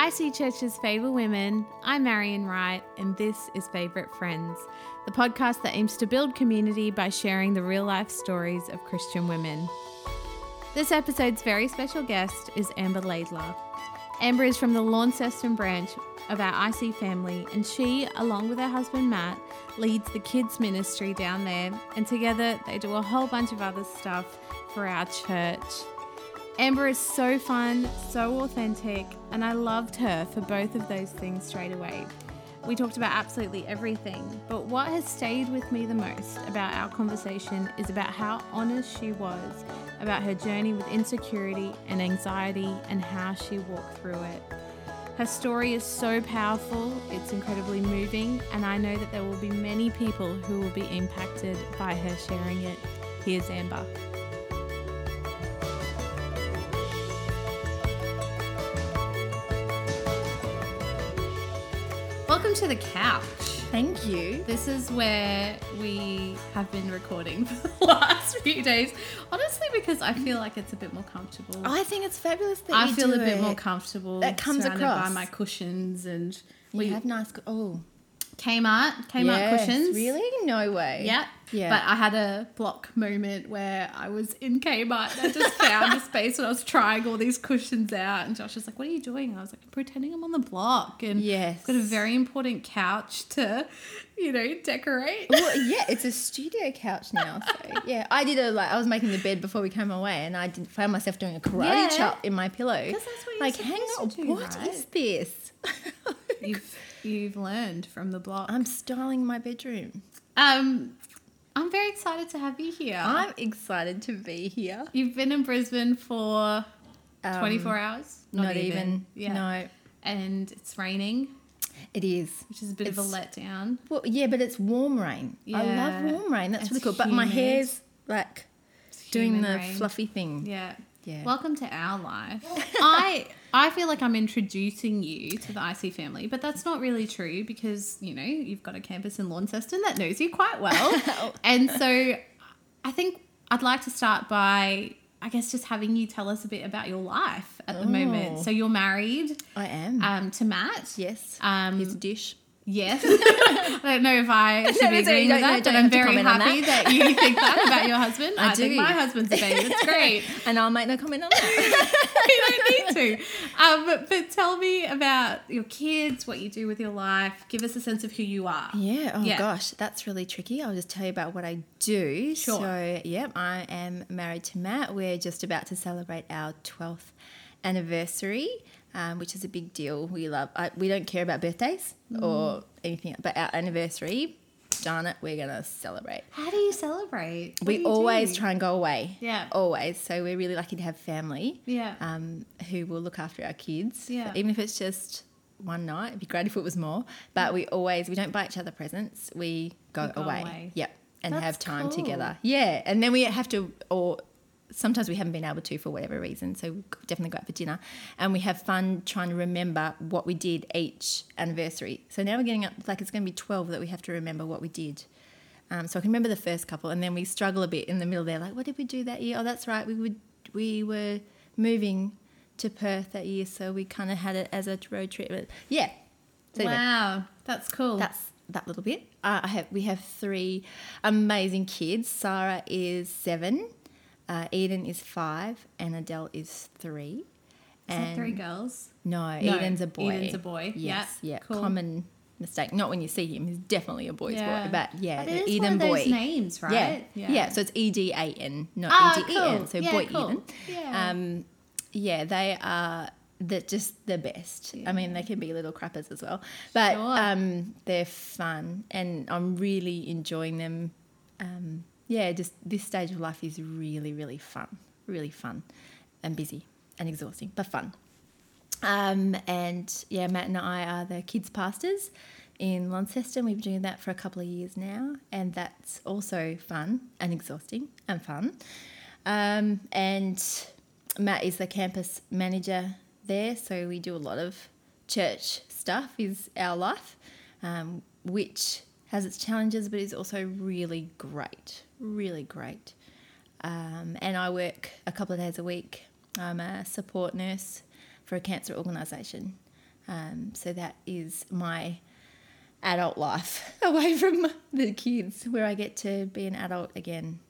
IC Church's Favour Women. I'm Marion Wright, and this is Favourite Friends, the podcast that aims to build community by sharing the real life stories of Christian women. This episode's very special guest is Amber Laidler. Amber is from the Launceston branch of our IC family, and she, along with her husband Matt, leads the kids' ministry down there, and together they do a whole bunch of other stuff for our church. Amber is so fun, so authentic, and I loved her for both of those things straight away. We talked about absolutely everything, but what has stayed with me the most about our conversation is about how honest she was about her journey with insecurity and anxiety and how she walked through it. Her story is so powerful, it's incredibly moving, and I know that there will be many people who will be impacted by her sharing it. Here's Amber. Welcome to the couch. Thank you. This is where we have been recording for the last few days. Honestly, because I feel like it's a bit more comfortable. I think it's fabulous that I you feel a bit it. more comfortable. That comes across. by my cushions and You we have nice. Oh, Kmart Kmart yes. cushions. Really? No way. Yeah. Yeah. But I had a block moment where I was in Kmart and I just found a space when I was trying all these cushions out. And Josh was like, What are you doing? I was like, pretending I'm on the block. And Yes. I've got a very important couch to, you know, decorate. Well, yeah, it's a studio couch now. So yeah, I did a like I was making the bed before we came away, and I did found myself doing a karate Yeah. chop in my pillow. 'Cause that's what you're like, hang on, supposed to do, what is this? You've you've learned from the block. I'm styling my bedroom. Um I'm very excited to have you here. I'm excited to be here. You've been in Brisbane for Um, 24 hours? Not, even. Yeah. No, And it's raining, it is. which is a bit of a letdown. Well, yeah, but it's warm rain. I love warm rain. That's It's really cool. But my hair's like doing the rain. fluffy thing. Yeah. Yeah. Welcome to our life. I I feel like I'm introducing you to the IC family, but that's not really true because, you know, you've got a campus in Launceston that knows you quite well. and so I think I'd like to start by I guess just having you tell us a bit about your life at the moment. Oh. So you're married I am. um, to Matt. yes. Um, Here's a dish. Yes. I don't know if I should No, be agreeing with that, you but I'm very happy that. you think that about your husband. I I, think do. my husband's a babe. It's great. and I'll make no comment on that. you don't need to. Um, but, but tell me about your kids, what you do with your life. Give us a sense of who you are. yeah. Oh Yeah. gosh, that's really tricky. I'll just tell you about what I do. Sure. So, yep, I am married to Matt. We're just about to celebrate our 12th anniversary, um, which is a big deal. We love. I, we don't care about birthdays Mm. or anything, but our anniversary, darn it, we're gonna celebrate. How do you celebrate? What we you always do? try and go away. Yeah. Always. So we're really lucky to have family. Yeah. Um, who will look after our kids. Yeah. Even if it's just one night, it'd be great if it was more. But we always we don't buy each other presents. We go, You go away. away. Yep. And That's have time cool. together. Yeah. And then we have to or sometimes we haven't been able to for whatever reason. So we definitely go out for dinner. And we have fun trying to remember what we did each anniversary. So now we're getting up like it's gonna be twelve that we have to remember what we did. Um, so I can remember the first couple, and then we struggle a bit in the middle there. Like, what did we do that year? Oh, that's right. We would we were moving to Perth that year, so we kind of had it as a road trip. But yeah, so anyway, Wow. That's cool. that's that little bit. Uh, I have we have three amazing kids. Sarah is seven, uh, Eden is five, and Adele is three. Is three girls? No, No, Eden's a boy. Eden's a boy. Yes, Yeah, yeah. cool. Common mistake. Not when you see him. He's definitely a boy's boy. But yeah, But it the is Eden one of boy. those names, right? Yeah. yeah, So it's E D A N, not Ah, E D E N. cool. So Yeah, boy cool. Eden. Yeah. Um, yeah, they are the just the best. Yeah. I mean, they can be little crappers as well, but Sure. um, they're fun, and I'm really enjoying them. Um, yeah, just this stage of life is really, really fun, really fun, and busy and exhausting, but fun. Um, and yeah, Matt and I are the kids pastors in Launceston. We've been doing that for a couple of years now, and that's also fun and exhausting and fun. Um, and Matt is the campus manager there, so we do a lot of church stuff. Is our life, um, which has its challenges, but is also really great, really great. Um, and I work a couple of days a week. I'm a support nurse for a cancer organisation. Um, so that is my adult life away from the kids, where I get to be an adult again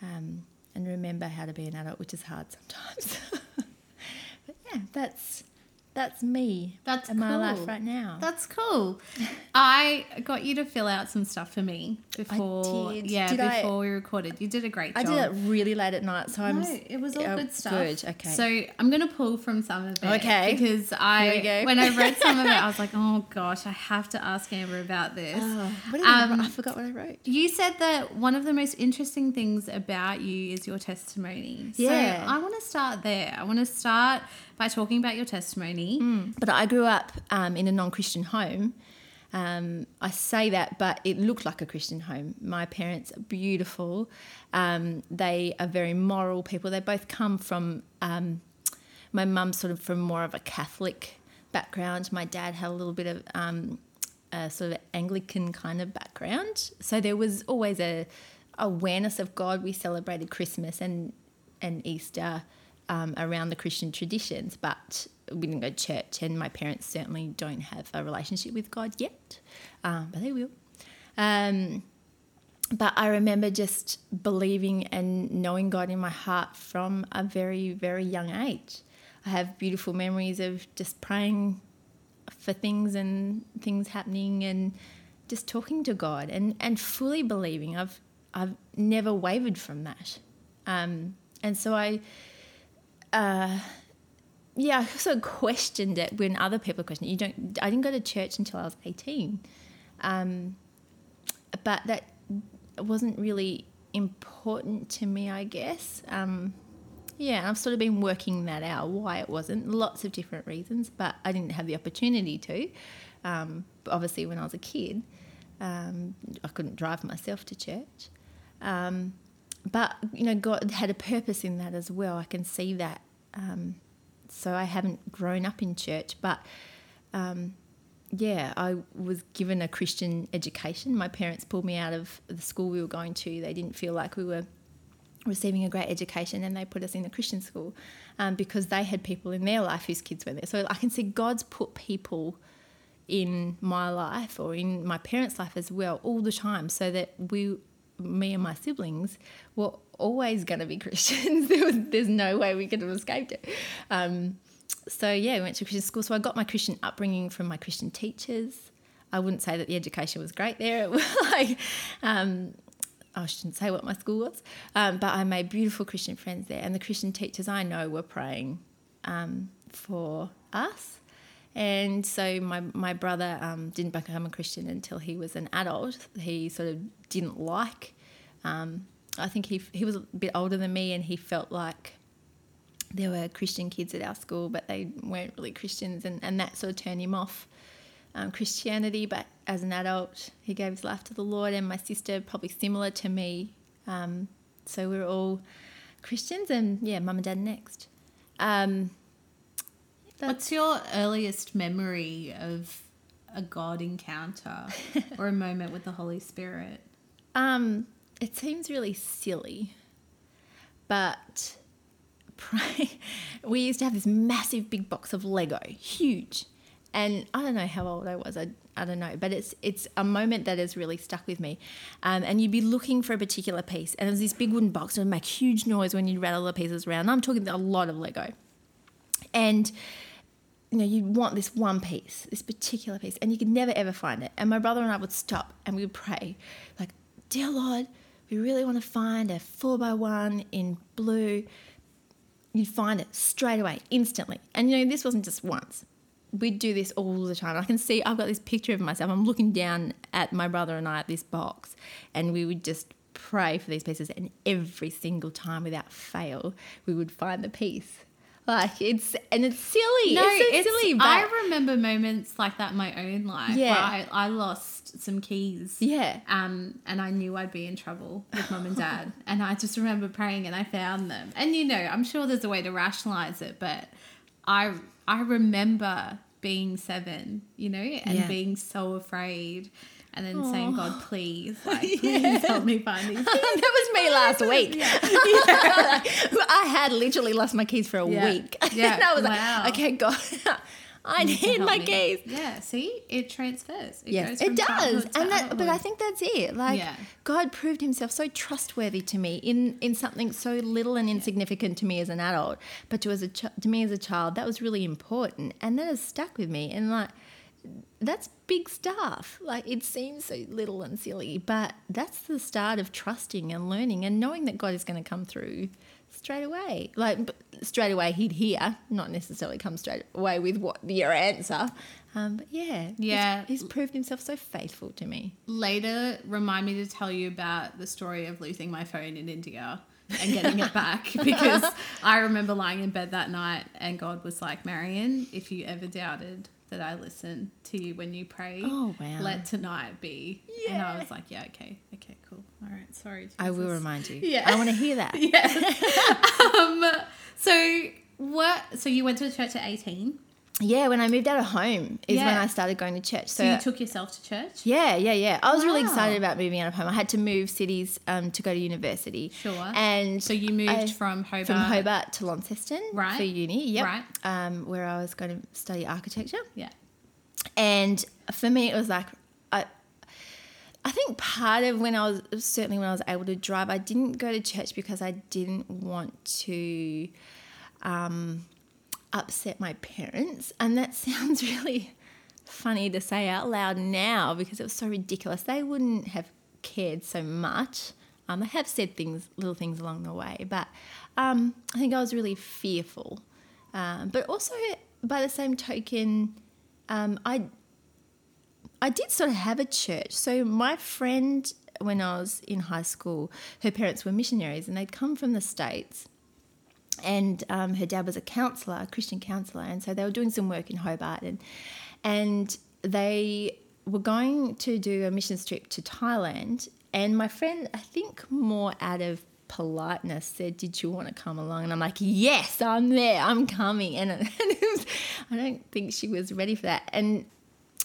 um, and remember how to be an adult, which is hard sometimes. but yeah, that's that's me. That's and my life right now. That's cool. I got you to fill out some stuff for me before. did. Yeah, Did I- before we recorded. You did a great I job. I did it really late at night, so I'm. No, it was all oh, good stuff. Good, okay. So I'm gonna pull from some of it. Okay. Because I, Here we go. when I read some of it, I was like, oh gosh, I have to ask Amber about this. Oh, what did I, Um, write? I forgot what I wrote. You said that one of the most interesting things about you is your testimony. Yeah. So I want to start there. I want to start by talking about your testimony. But I grew up um, in a non Christian home. Um, I say that, but it looked like a Christian home. My parents are beautiful. Um, they are very moral people. They both come from, um, my mum sort of from more of a Catholic background. My dad had a little bit of um, a sort of Anglican kind of background. So there was always a awareness of God. We celebrated Christmas and and Easter um, around the Christian traditions, but we didn't go to church. And my parents certainly don't have a relationship with God yet, um, but they will. Um, but I remember just believing and knowing God in my heart from a very, very young age. I have beautiful memories of just praying for things and things happening and just talking to God and, and fully believing. I've I've never wavered from that. Um, and so I uh, yeah, I sort of questioned it when other people questioned it. You don't I didn't go to church until I was eighteen. Um, but that wasn't really important to me, I guess. Um, yeah, I've sort of been working that out why it wasn't. Lots of different reasons, but I didn't have the opportunity to. Um, obviously, when I was a kid, um, I couldn't drive myself to church. Um, but you know, God had a purpose in that as well. I can see that. Um, so I haven't grown up in church, but um, yeah, I was given a Christian education. My parents pulled me out of the school we were going to. They didn't feel like we were receiving a great education and they put us in a Christian school um, because they had people in their life whose kids went there. So I can see God's put people in my life or in my parents' life as well all the time so that we, me and my siblings, were always going to be Christians. there was, there's no way we could have escaped it. Um, so yeah, we went to Christian school. So I got my Christian upbringing from my Christian teachers. I wouldn't say that the education was great there. Like, um, I shouldn't say what my school was, um, but I made beautiful Christian friends there, and the Christian teachers I know were praying um, for us. And so my my brother um, didn't become a Christian until he was an adult. He sort of didn't like. I think he he was a bit older than me, and he felt like there were Christian kids at our school, but they weren't really Christians, and, and that sort of turned him off um, Christianity. But as an adult, he gave his life to the Lord, and my sister, probably similar to me. Um, so we are all Christians, and yeah, mum and dad next. Um, What's your earliest memory of a God encounter or a moment with the Holy Spirit? Um, it seems really silly, but. We used to have this massive big box of Lego, huge, and I don't know how old I was. I, I don't know, but it's it's a moment that has really stuck with me. Um, and you'd be looking for a particular piece, and there's this big wooden box, and it'd make huge noise when you'd rattle the pieces around. I'm talking a lot of Lego, and you know, you'd want this one piece, this particular piece, and you could never ever find it. And my brother and I would stop and we would pray, like, Dear Lord, we really want to find a four by one in blue. You'd find it straight away, instantly. And you know, this wasn't just once. We'd do this all the time. I can see I've got this picture of myself. I'm looking down at my brother and I at this box, and we would just pray for these pieces, and every single time without fail, we would find the piece. Like it's and it's silly. No, it's so silly. But I remember moments like that in my own life. Yeah. Where I, I lost some keys. yeah, Um, and I knew I'd be in trouble with mum and dad. and I just remember praying and I found them. And you know, I'm sure there's a way to rationalize it, but I I remember being seven, you know, and Yeah. being so afraid and then saying, God, please, like, please Yeah. help me find these. that was me last week. I had literally lost my keys for a Yeah. week. Yeah. and I was Wow. like, okay, God, I need need my me." keys. Yeah, see, it transfers. It Yes, goes it does, and that. But I think that's it. Like Yeah. God proved Himself so trustworthy to me in in something so little and insignificant to me as an adult, but to as a ch- to me as a child, that was really important, and that has stuck with me. And like that's big stuff. Like it seems so little and silly, but that's the start of trusting and learning and knowing that God is going to come through straight away. Like straight away, He'd hear, not necessarily come straight away with what your answer. Um, but yeah, he's- Yeah. he's, proved Himself so faithful to me. later remind me to tell you about the story of losing my phone in India and getting it back because I remember lying in bed that night and God was like, Marion, if you ever doubted that I listen to you when you pray, Oh, wow. let tonight be. Yeah. And I was like, yeah, okay, okay, cool. All right, sorry. I will remind you. Yeah. I want to hear that. Yes. um, so what? So you went to church at eighteen. Yeah, when I moved out of home is when I started going to church. So, So, you took yourself to church. yeah, yeah, yeah. I was really excited about moving out of home. I had to move cities um, to go to university. Sure. And So you moved I- from Hobart. from Hobart to Launceston Right. for uni. Yep. Right. Um, where I was going to study architecture. Yeah. And for me, it was like, I, I think part of when I was, certainly when I was able to drive, I didn't go to church because I didn't want to um, upset my parents. And that sounds really funny to say out loud now because it was so ridiculous. They wouldn't have cared so much. Um, they have said things, little things along the way, but um, I think I was really fearful. Um, but also, by the same token, um, I I did sort of have a church. So my friend, when I was in high school, her parents were missionaries, and they'd come from the states. And um, her dad was a counselor, a Christian counselor, and so they were doing some work in Hobart, and and they were going to do a missions trip to Thailand. And my friend, I think more out of politeness, said, "Did you want to come along?" And I'm like, "Yes, I'm there. I'm coming." And, and it was, I don't think she was ready for that. And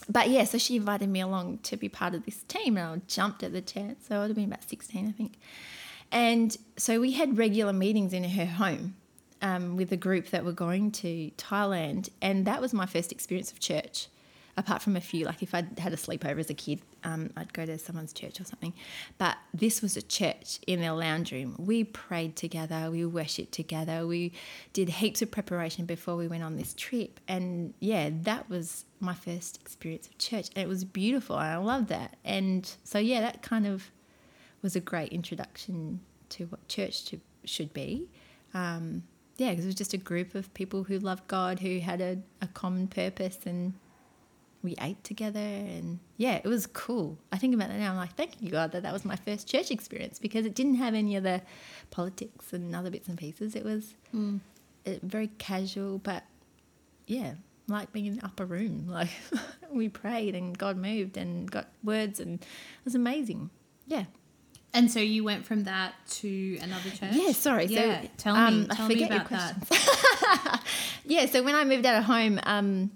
but yeah, so she invited me along to be part of this team, and I jumped at the chance. So I would have been about 16, I think. And so we had regular meetings in her home um, with a group that were going to Thailand, and that was my first experience of church. Apart from a few, like if I'd had a sleepover as a kid, um, I'd go to someone's church or something. But this was a church in their lounge room. We prayed together, we worshipped together, we did heaps of preparation before we went on this trip. And yeah, that was my first experience of church. And it was beautiful, and I loved that. And so, yeah, that kind of was a great introduction to what church to, should be. Um, yeah, because it was just a group of people who loved God, who had a, a common purpose, and we ate together. And yeah, it was cool. I think about that now. I'm like, thank you, God, that that was my first church experience because it didn't have any of the politics and other bits and pieces. It was uh, very casual, but yeah, like being in the upper room. Like we prayed and God moved and got words, and it was amazing. Yeah. And so you went from that to another church? Yeah, sorry. Yeah, so, tell me, um, I tell me forget your about that. yeah, so when I moved out of home, um,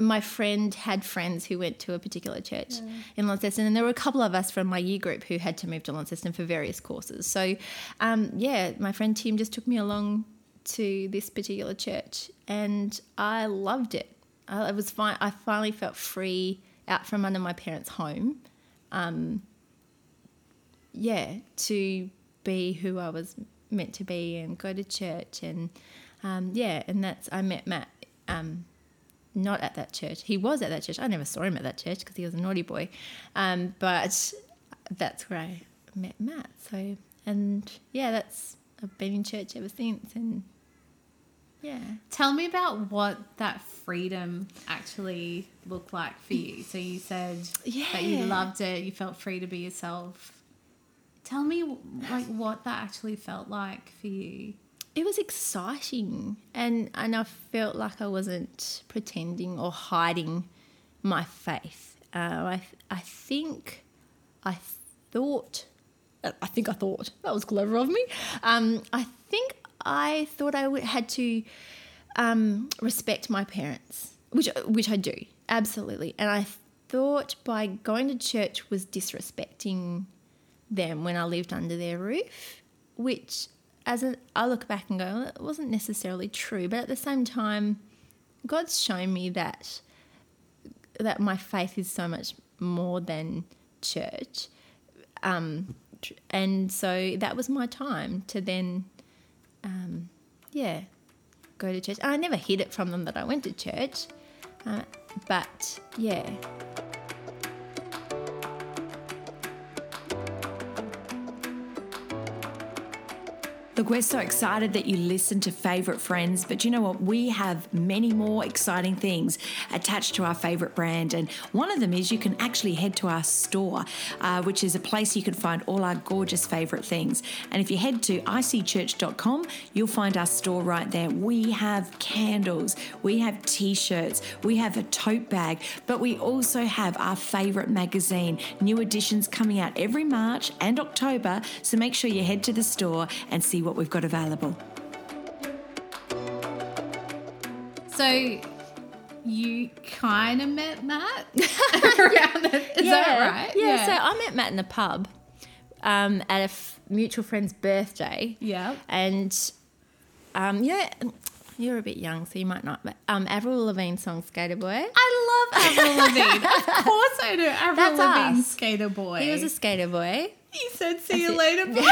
my friend had friends who went to a particular church in Launceston, and there were a couple of us from my year group who had to move to Launceston for various courses. So, um, yeah, my friend Tim just took me along to this particular church, and I loved it. I, it was fine. I finally felt free out from under my parents' home. Um, yeah, to be who I was meant to be and go to church and um, yeah, and that's I met Matt. Um, not at that church. He was at that church. I never saw him at that church because he was a naughty boy. Um, but that's where I met Matt. So and yeah, that's I've been in church ever since. And yeah, Tell me about what that freedom actually looked like for you. So you said that you loved it, you felt free to be yourself. Tell me like what that actually felt like for you. it was exciting and and I felt like I wasn't pretending or hiding my faith. Uh, I I think I thought I think I thought that was clever of me. Um, I think I thought I had to um, respect my parents, which which I do absolutely, and I thought by going to church was disrespecting them when I lived under their roof, which as I look back and go, it wasn't necessarily true, but at the same time, God's shown me that that my faith is so much more than church. Um, and so that was my time to then, um, yeah, go to church. I never hid it from them that I went to church, uh, but yeah. Look, we're so excited that you listen to Favourite Friends, but you know what? We have many more exciting things attached to our favourite brand, and one of them is you can actually head to our store, uh, which is a place you can find all our gorgeous favourite things. And if you head to icchurch.com, you'll find our store right there. We have candles, we have t shirts, we have a tote bag, but we also have our favourite magazine, new editions coming out every March and October. So make sure you head to the store and see what we've got available. So you kind of met Matt around. Is that right? Yeah, so I met Matt in a pub um, at a f- mutual friend's birthday. yeah. And um, yeah, you're a bit young, so you might not. But um, Avril Lavigne song "Skater Boy." I love Avril Lavigne. of course I know Avril That's Lavigne, us. Skater Boy. He was a skater boy. He said, "See you later, boy."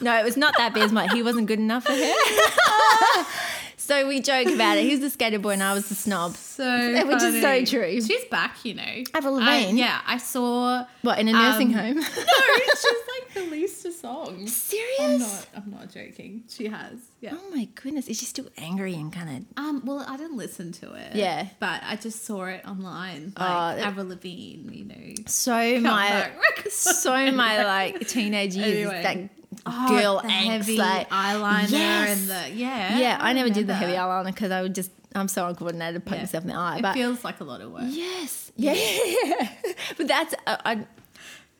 No, it was not that Bismarck. He wasn't good enough for her. so we joke about it. He was the skater boy and I was the snob. So Which is so funny. true. She's back, you know. Avril I- Lavigne? yeah, I saw. What, in a nursing Um, home? No, she's like released a song. Serious? I'm not. I'm not joking. She has. Yeah. Oh my goodness. Is she still angry and kind of Um. Well, I didn't listen to it. Yeah. But I just saw it online. Oh, Like that- Avril Lavigne, you know. of so my so my like teenage years is Anyway. that Oh, girl angst heavy like eyeliner Yes. and the yeah. yeah, I never did the heavy eyeliner because I would just I'm so uncoordinated, poke Yeah. myself in the eye. It but feels like a lot of work. Yes. Yeah. but that's uh, I.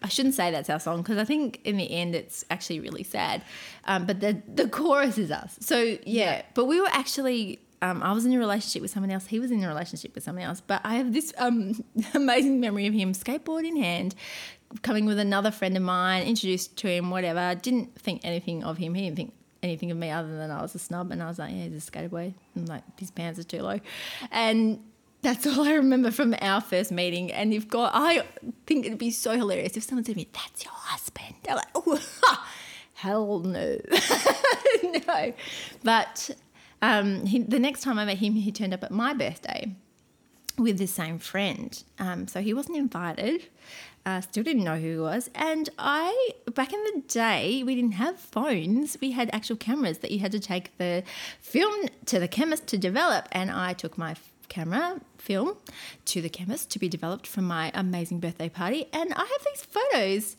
I shouldn't say that's our song because I think in the end it's actually really sad. Um, but the the chorus is us. So yeah. Yeah. But we were actually. Um, I was in a relationship with someone else. He was in a relationship with someone else. But I have this um, amazing memory of him, skateboard in hand, coming with another friend of mine, introduced to him, whatever. Didn't think anything of him. He didn't think anything of me other than I was a snob. And I was like, yeah, he's a skater boy. And like, his pants are too low. And that's all I remember from our first meeting. And you've got, I think it'd be so hilarious if someone said to me, that's your husband. They're like, oh, hell no. no. But um, he, the next time I met him, he turned up at my birthday with the same friend. Um, so he wasn't invited. Uh, still didn't know who he was. And I, back in the day, we didn't have phones. We had actual cameras that you had to take the film to the chemist to develop. And I took my camera film to the chemist to be developed from my amazing birthday party. And I have these photos.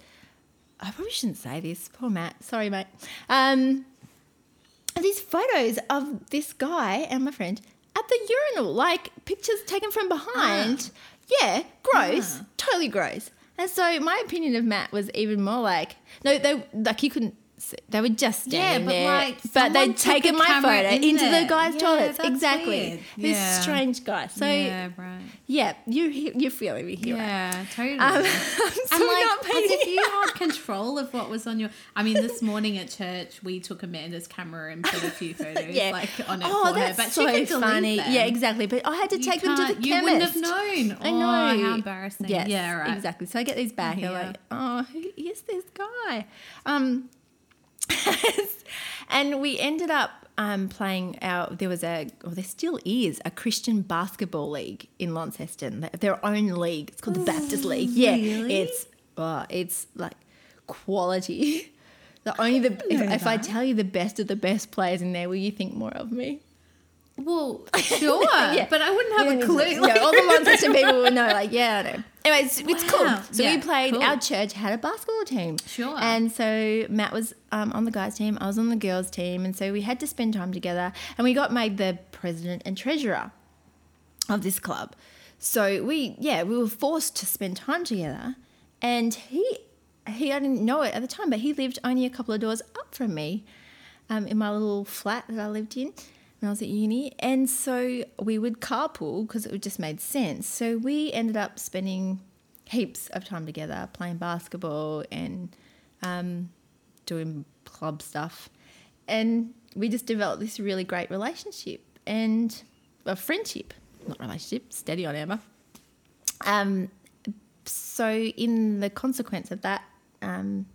I probably shouldn't say this. Poor Matt. Sorry, mate. Um, these photos of this guy and my friend at the urinal, like pictures taken from behind. Yeah, gross, Ah. totally gross. And so my opinion of Matt was even more like, no, they like you couldn't. They were just standing but, there, like, but they'd taken a my photo in into the guy's Yeah, toilets. Exactly, this Yeah. strange guy. So yeah, yeah, you you're feeling me here. Yeah, totally. Um, so and like, as if you had control of what was on your. I mean, this morning at church, we took Amanda's camera and put a few photos yeah. like on it oh, for her, that's but so she could funny. them. Yeah, exactly. But I had to You take them to the chemist. You wouldn't have known. I Oh, know. how embarrassing. Yes, yeah, right. Exactly. So I get these back. Yeah. like, oh, who is this guy? Um, and we ended up um, playing our. There was a, or there still is a Christian basketball league in Launceston. Their own league. It's called the Baptist League. Yeah, really? it's oh, it's like quality. The only the if, if I tell you the best of the best players in there, will you think more of me? Well, sure, Yeah. but I wouldn't have You a clue. like- no, all the Launceston people would know. Like, yeah, I know. Anyway, it's, it's cool. So Yeah, we played. cool. Our church had a basketball team. Sure. And so Matt was um, on the guys' team. I was on the girls' team, and so we had to spend time together. And we got made the president and treasurer of this club. So we, yeah, we were forced to spend time together. And he, he, I didn't know it at the time, but he lived only a couple of doors up from me, um, in my little flat that I lived in when I was at uni. And so we would carpool because it just made sense. So we ended up spending heaps of time together, playing basketball and um, doing club stuff. And we just developed this really great relationship. And a friendship, not relationship, steady on Amber. Um, so in the consequence of that, um,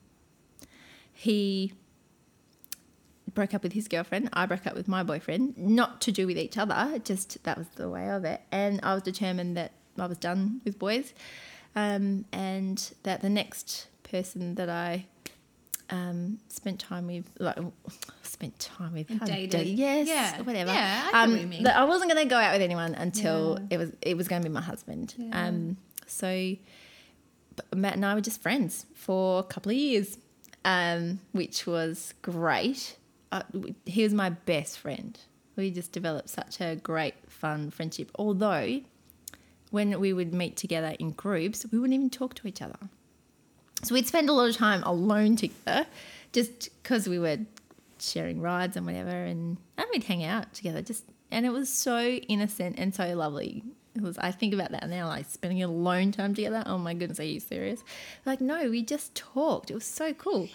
he broke up with his girlfriend. I broke up with my boyfriend, not to do with each other, just that was the way of it. And I was determined that I was done with boys, um, and that the next person that I um, spent time with, like spent time with, dated. yes, Yeah. whatever. Yeah, I um, what. I wasn't going to go out with anyone until Yeah. it was it was going to be my husband. Yeah. Um, so Matt and I were just friends for a couple of years, um, which was great. Uh, he was my best friend. We just developed such a great, fun friendship. Although, when we would meet together in groups, we wouldn't even talk to each other. So we'd spend a lot of time alone together, just because we were sharing rides and whatever, and, and we'd hang out together. Just and it was so innocent and so lovely. It was. I think about that now, like spending alone time together. Oh my goodness, are you serious? Like no, we just talked. It was so cool.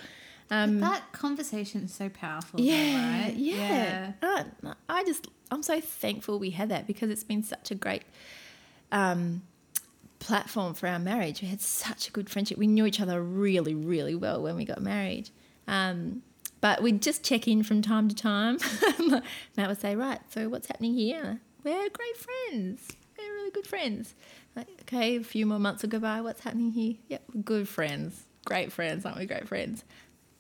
Um, that conversation is so powerful. though, yeah, right? yeah. Uh, I just, I'm so thankful we had that because it's been such a great um, platform for our marriage. We had such a good friendship. We knew each other really, really well when we got married. Um, but we'd just check in from time to time. Matt would say, Right, so what's happening here? We're great friends. We're really good friends. Like, okay, a few more months will go by. What's happening here? Yep, good friends. Great friends, aren't we? Great friends.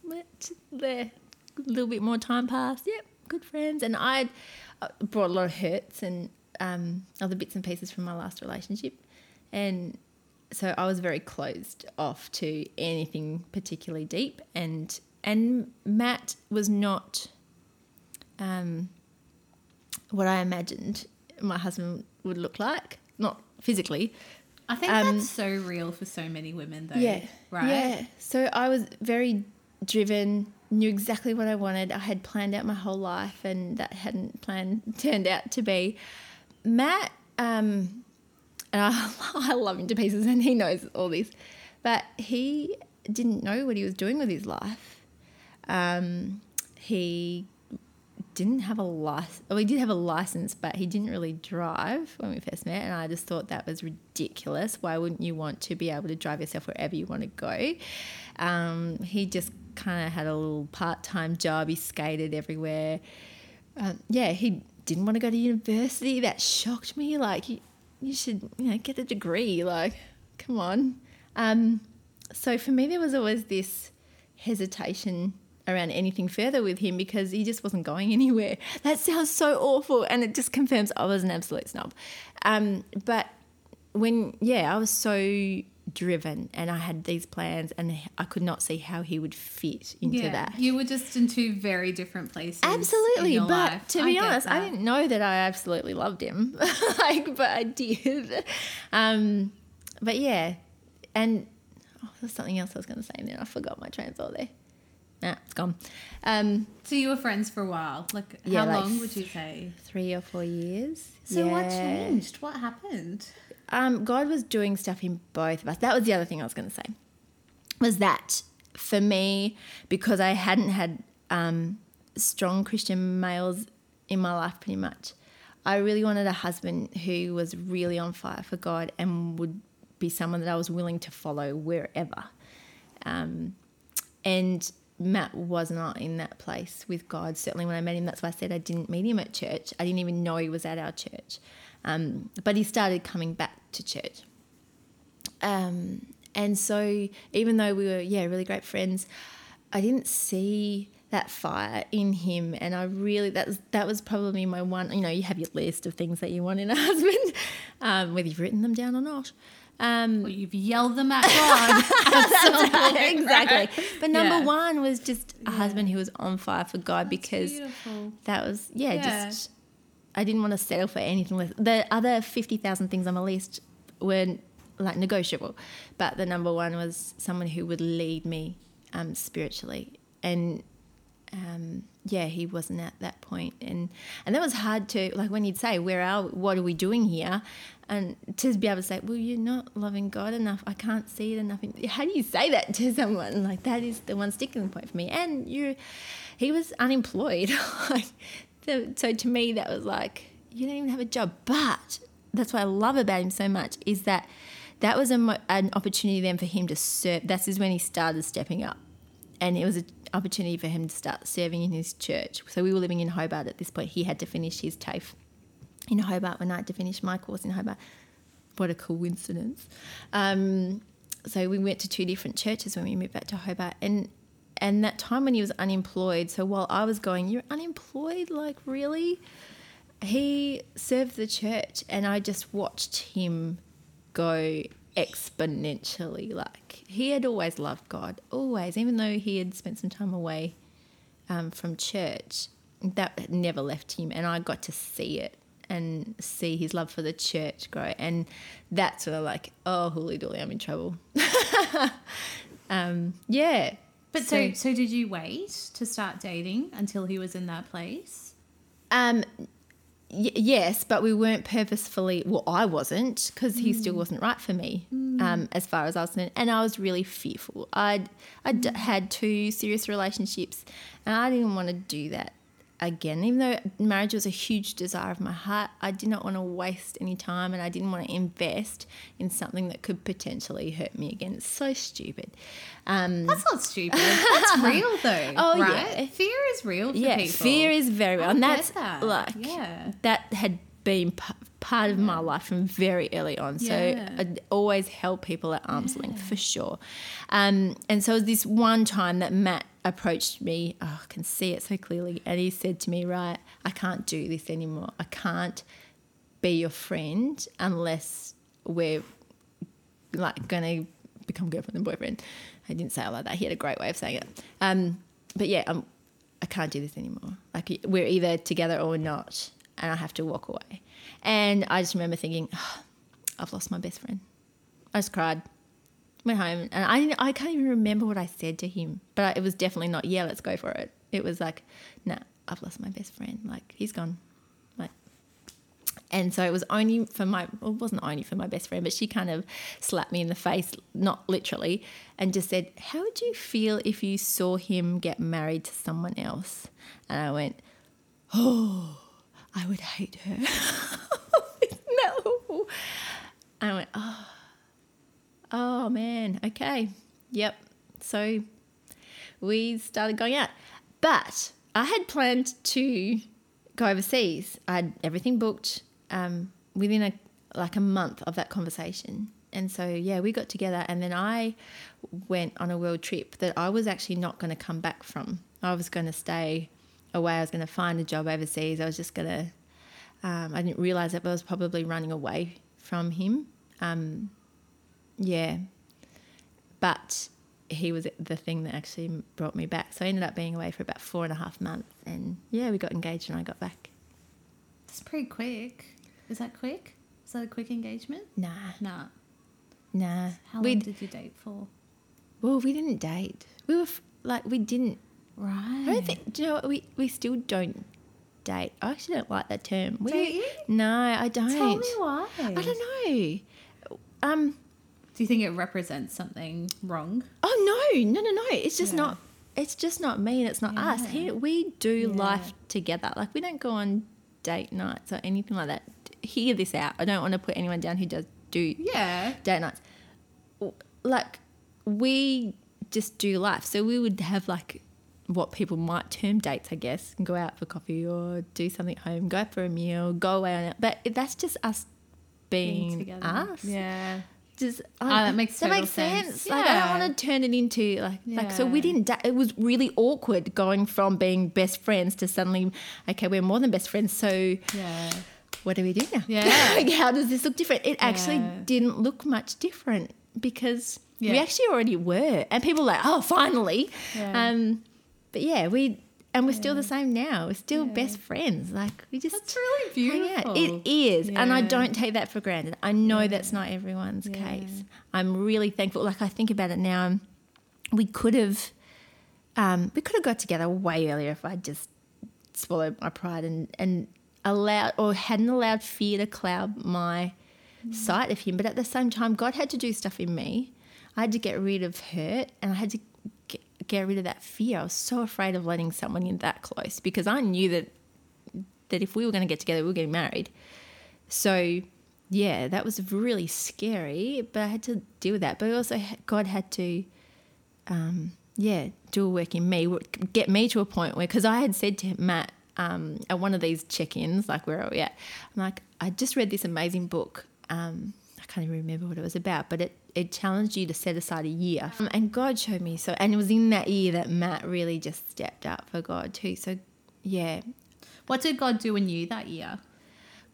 Let there a little bit more time passed. Yep, good friends. And I brought a lot of hurts and um, other bits and pieces from my last relationship, and so I was very closed off to anything particularly deep. And and Matt was not um, what I imagined my husband would look like, not physically. I think Um, that's so real for so many women, though. Yeah. Right. Yeah. So I was very driven, knew exactly what I wanted. I had planned out my whole life, and that hadn't planned turned out to be. Matt, um, and I, I love him to pieces, and he knows all this, but he didn't know what he was doing with his life. Um, he didn't have a license. Well, he did have a license, but he didn't really drive when we first met. And I just thought that was ridiculous. Why wouldn't you want to be able to drive yourself wherever you want to go? Um, he just kind of had a little part time job. He skated everywhere. Um, yeah, he didn't want to go to university. That shocked me. Like, you, you should, you know, get a degree. Like, come on. Um, so for me, there was always this hesitation around anything further with him because he just wasn't going anywhere. That sounds so awful, and it just confirms I was an absolute snob. Um, but when, yeah, I was so driven and I had these plans, and I could not see how he would fit into Yeah. that. You were just in two very different places. Absolutely, but life. to be get honest, I didn't know that I absolutely loved him. like, but I did. Um, but yeah, and oh, there's something else I was going to say, and then I forgot my train of thought there. Nah, it's gone. Um, So you were friends for a while. Like, Yeah, how like long would you say? three or four years. So what changed? What happened? Um, God was doing stuff in both of us. That was the other thing I was going to say. Was that for me because I hadn't had um, strong Christian males in my life, pretty much. I really wanted a husband who was really on fire for God and would be someone that I was willing to follow wherever. Um, and Matt was not in that place with God. Certainly, when I met him, that's why I said I didn't meet him at church. I didn't even know he was at our church. Um, but he started coming back to church. Um, and so, even though we were, yeah, really great friends, I didn't see that fire in him. And I really, that was, that was probably my one, you know, you have your list of things that you want in a husband, um, whether you've written them down or not. Um, Well, you've yelled them at God. Absolutely. exactly. But number Yeah. one was just a husband who was on fire for God because Beautiful. that was yeah, Yeah. just I didn't want to settle for anything less. The other fifty thousand things on my list were like negotiable, but the number one was someone who would lead me um, spiritually, and um, yeah, he wasn't at that point, and and that was hard to like when he'd say, "Where are? What are we doing here?" And to be able to say, "Well, you're not loving God enough. I can't see it enough." How do you say that to someone? Like that is the one sticking point for me. And you, he was unemployed. so, so to me, that was like, you don't even have a job. But that's what I love about him so much is that that was a, an opportunity then for him to serve. That is is when he started stepping up. And it was an opportunity for him to start serving in his church. So we were living in Hobart at this point. He had to finish his TAFE in Hobart when I had to finish my course in Hobart. What a coincidence. Um, so we went to two different churches when we moved back to Hobart. And and that time when he was unemployed, so while I was going, You're unemployed? Like, really? He served the church, and I just watched him go exponentially. Like, he had always loved God, always, even though he had spent some time away um, from church, that never left him. And I got to see it and see his love for the church grow. And that's sort of like, oh, holy dooly, I'm in trouble. um, yeah. But so, so did you wait to start dating until he was in that place? Um, y- yes, but we weren't purposefully. Well, I wasn't because he still wasn't right for me, um, as far as I was concerned. And I was really fearful. I'd I'd had two serious relationships, and I didn't want to do that again. Even though marriage was a huge desire of my heart, I did not want to waste any time, and I didn't want to invest in something that could potentially hurt me again. It's so stupid. Um, That's not stupid. That's real though. Oh, right? yeah. Fear is real for yeah, people. fear is very real, I and that's that. like Yeah. that had been p- part of my life from very early on. So Yeah. I'd always held people at arm's length for sure. Um, and so it was this one time that Matt approached me. Oh, I can see it so clearly, and he said to me, "Right, I can't do this anymore. I can't be your friend unless we're like going to become girlfriend and boyfriend. I didn't say it like that. He had a great way of saying it. Um, but yeah, I'm, I can't do this anymore. Like we're either together or not, and I have to walk away. And I just remember thinking, "Oh, I've lost my best friend. I just cried. Went home, and I I can't even remember what I said to him, but it was definitely not yeah, let's go for it. It was like, nah, I've lost my best friend. Like he's gone. Like and so it was only for my, well, it wasn't only for my best friend, but she kind of slapped me in the face, not literally, and just said, How would you feel if you saw him get married to someone else? And I went, Oh, I would hate her. no. I went, Oh, oh man, okay. Yep. So we started going out. But I had planned to go overseas. I had everything booked um, within a like a month of that conversation. And so yeah, we got together and then I went on a world trip that I was actually not going to come back from. I was going to stay away. I was going to find a job overseas. I was just going to um, I didn't realize that but I was probably running away from him. Um, yeah. But he was the thing that actually brought me back. So I ended up being away for about four and a half months. And yeah, we got engaged and I got back. That's pretty quick. Is that quick? Is that a quick engagement? Nah, Nah. nah. How we long did you date for? well, we didn't date. We were f- like, we didn't. Right. I don't think. Do you know what? We we still don't date. I actually don't like that term. We, Don't you? No, I don't. Tell me why. I don't know. Um. Do you think it represents something wrong? Oh no, no, no, no! It's just Yeah. not. It's just not me, and it's not us. Here we do Yeah. life together. Like we don't go on date nights or anything like that. Hear this out. I don't want to put anyone down who does do Yeah. date nights. Like we just do life. So we would have like what people might term dates, I guess, and go out for coffee or do something at home, go out for a meal, go away on it. But that's just us being, us. Yeah. Just Oh, that makes that makes sense. sense. Like I don't want to turn it into like like so we didn't. Da- it was really awkward going from being best friends to suddenly okay we're more than best friends. So Yeah. what do we do now? Yeah. like how does this look different? It actually Yeah. didn't look much different because we actually already were, and people were like oh finally. Yeah. Um, but yeah, we and we're still the same now. We're still Yeah. best friends. Like we just That's really hang out. beautiful. It is, and I don't take that for granted. I know Yeah. that's not everyone's Yeah. case. I'm really thankful. Like I think about it now, we could have, um, we could have got together way earlier if I just swallowed my pride and and allowed or hadn't allowed fear to cloud my Mm. sight of him. But at the same time, God had to do stuff in me. I had to get rid of hurt, and I had to get, rid of that fear. I was so afraid of letting someone in that close because I knew that that if we were going to get together, we were getting married. So, yeah, that was really scary, but I had to deal with that. But also, God had to, um, yeah, do a work in me, get me to a point where, because I had said to Matt um, at one of these check ins, like, where are we at? I'm like, I just read this amazing book. Um, can't even remember what it was about, but it, it challenged you to set aside a year. Um, and God showed me so, and it was in that year that Matt really just stepped up for God too. So, yeah. What did God do in you that year?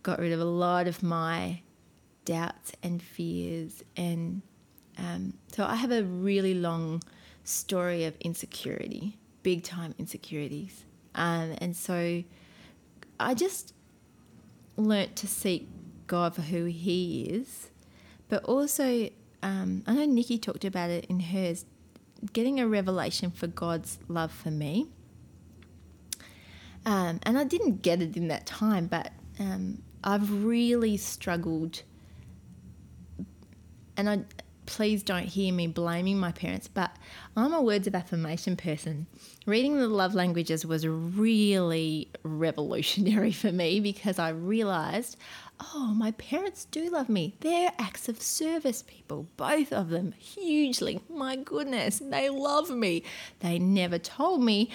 got rid of a lot of my doubts and fears. And um, so I have a really long story of insecurity, big time insecurities. Um, and so I just learnt to seek God for who He is, but also um, I know Nikki talked about it in hers, getting a revelation for God's love for me. Um, and I didn't get it in that time, but um, I've really struggled, and I please don't hear me blaming my parents, but I'm a words of affirmation person. Reading the love languages was really revolutionary for me because I realized, oh, my parents do love me. They're acts of service people, both of them, hugely. My goodness, they love me. They never told me,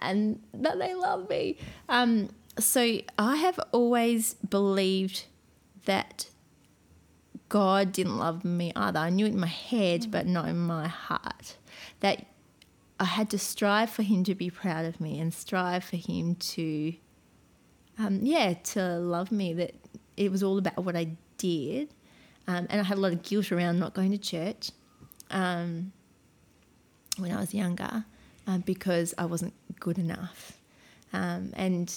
and that they love me. Um, so I have always believed that God didn't love me either. I knew it in my head, mm. but not in my heart. That I had to strive for Him to be proud of me and strive for Him to, um, yeah, to love me. That it was all about what I did. Um, and I had a lot of guilt around not going to church um, when I was younger uh, because I wasn't good enough. Um, and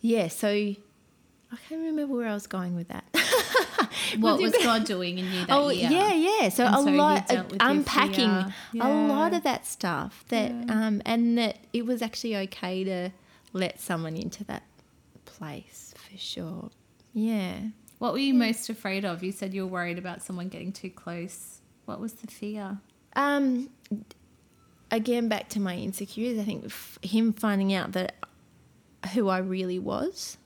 yeah, so I can't remember where I was going with that. what was God doing in you that oh, year? yeah, yeah. So and a so lot uh, unpacking yeah. a lot of that stuff that yeah. um, and that it was actually okay to let someone into that place for sure. Yeah. What were you most afraid of? You said you were worried about someone getting too close. What was the fear? Um again back to my insecurities, I think f- him finding out that who I really was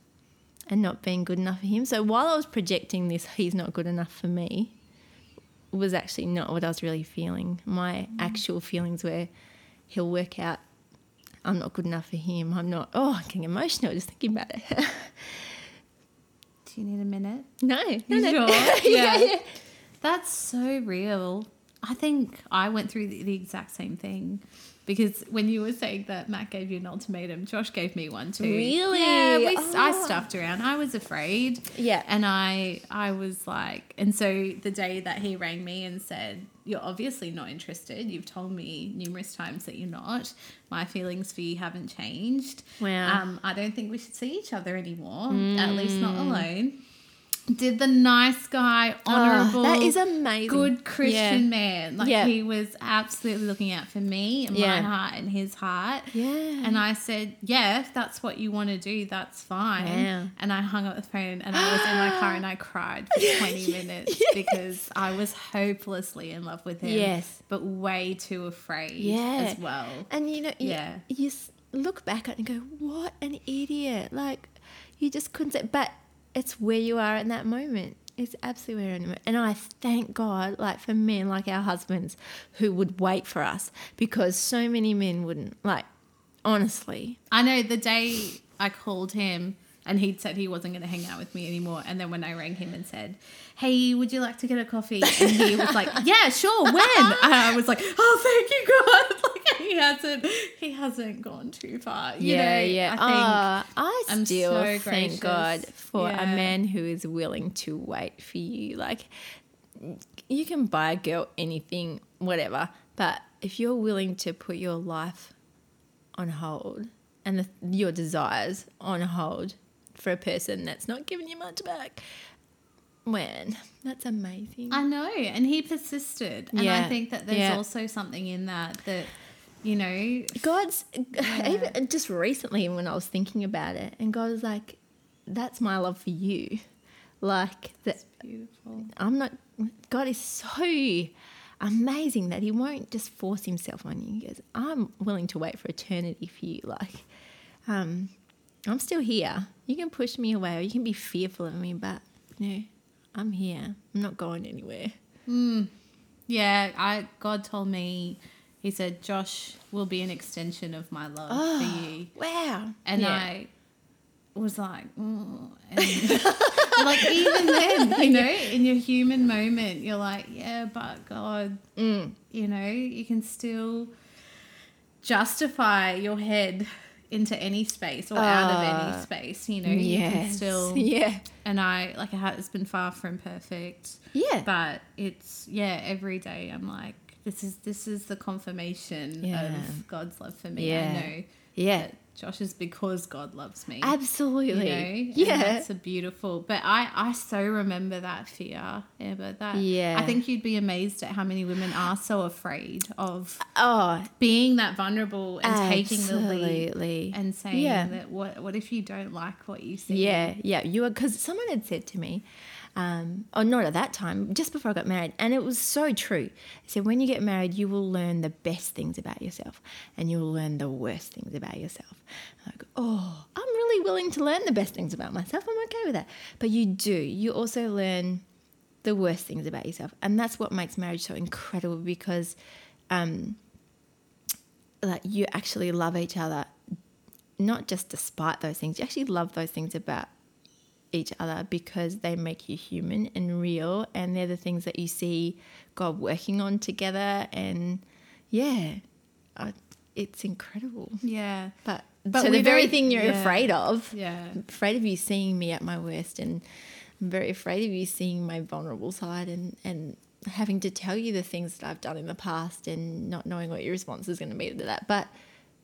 and not being good enough for him. So while I was projecting this, he's not good enough for me, was actually not what I was really feeling. My mm. actual feelings were he'll work out, I'm not good enough for him. I'm not, oh, I'm getting emotional just thinking about it. Do you need a minute? No, no, no. Sure? yeah. yeah. That's so real. I think I went through the, the exact same thing because when you were saying that Matt gave you an ultimatum, Josh gave me one too. Really? Yeah, we, oh. I stuffed around. I was afraid. Yeah. And I I was like, and so the day that he rang me and said, "You're obviously not interested. You've told me numerous times that you're not. My feelings for you haven't changed. Wow. Um, I don't think we should see each other anymore. Mm. At least not mm. alone." Did the nice guy, ah, honorable, oh, that is amazing, good Christian yeah. man. Like yeah. he was absolutely looking out for me and yeah. my heart and his heart. Yeah. And I said, yeah, if that's what you want to do, that's fine. Yeah. And I hung up the phone and I was in my car and I cried for 20 yes. minutes yes. because I was hopelessly in love with him. Yes. But way too afraid yeah. as well. And you know, yeah. You, you look back at it and go, what an idiot. Like you just couldn't say, but it's where you are in that moment. It's absolutely where you're in And I thank God, like for men like our husbands who would wait for us because so many men wouldn't. Like, honestly. I know the day I called him and he'd said he wasn't going to hang out with me anymore. And then when I rang him and said, "Hey, would you like to get a coffee?" and he was like, "Yeah, sure. When?" I was like, "Oh, thank you, God!" He hasn't, he hasn't gone too far. You yeah, know, yeah. I think oh, I I'm still so thank God for yeah. a man who is willing to wait for you. Like, you can buy a girl anything, whatever, but if you're willing to put your life on hold and the, your desires on hold for a person that's not giving you much back. When that's amazing. I know, and he persisted, and yeah. I think that there's yeah. also something in that that you know, God's yeah. even just recently when I was thinking about it, and God was like, "That's my love for you." Like that. Beautiful. I'm not. God is so amazing that He won't just force Himself on you. He goes, "I'm willing to wait for eternity for you." Like, um, I'm still here. You can push me away or you can be fearful of me, but you know, I'm here. I'm not going anywhere. Yeah, I God told me, He said, Josh will be an extension of my love for you. Wow. And Yeah. I was like, mm. and like even then, you know, in your human moment, you're like, yeah, but God, Mm. you know, you can still justify your head into any space or out of any Ah, space. You know, you can still. Yeah. And I like it has been far from perfect, Yeah. but it's yeah. Every day I'm like, this is this is the confirmation Yeah. of God's love for me. Yeah. I know yeah. Josh is because God loves me. Absolutely. You know? Yeah. that's a beautiful. But I, I so remember that fear, Amber. That Yeah. I think you'd be amazed at how many women are so afraid of Oh, being that vulnerable and taking the lead and saying Yeah. that what what if you don't like what you see? Yeah, yeah. You were because someone had said to me, um, oh, not at that time, just before I got married, and it was so true. They said, when you get married, you will learn the best things about yourself, and you will learn the worst things about yourself. I'm like, oh, I'm really willing to learn the best things about myself. I'm okay with that. But you do. You also learn the worst things about yourself, and that's what makes marriage so incredible because, um, like you actually love each other not just despite those things, you actually love those things about each other because they make you human and real, and they're the things that you see God working on together. And yeah, uh, it's incredible. yeah, But, But so the very thing you're yeah. afraid of, yeah. I'm afraid of you seeing me at my worst, and I'm very afraid of you seeing my vulnerable side, and and having to tell you the things that I've done in the past, and not knowing what your response is going to be to that. But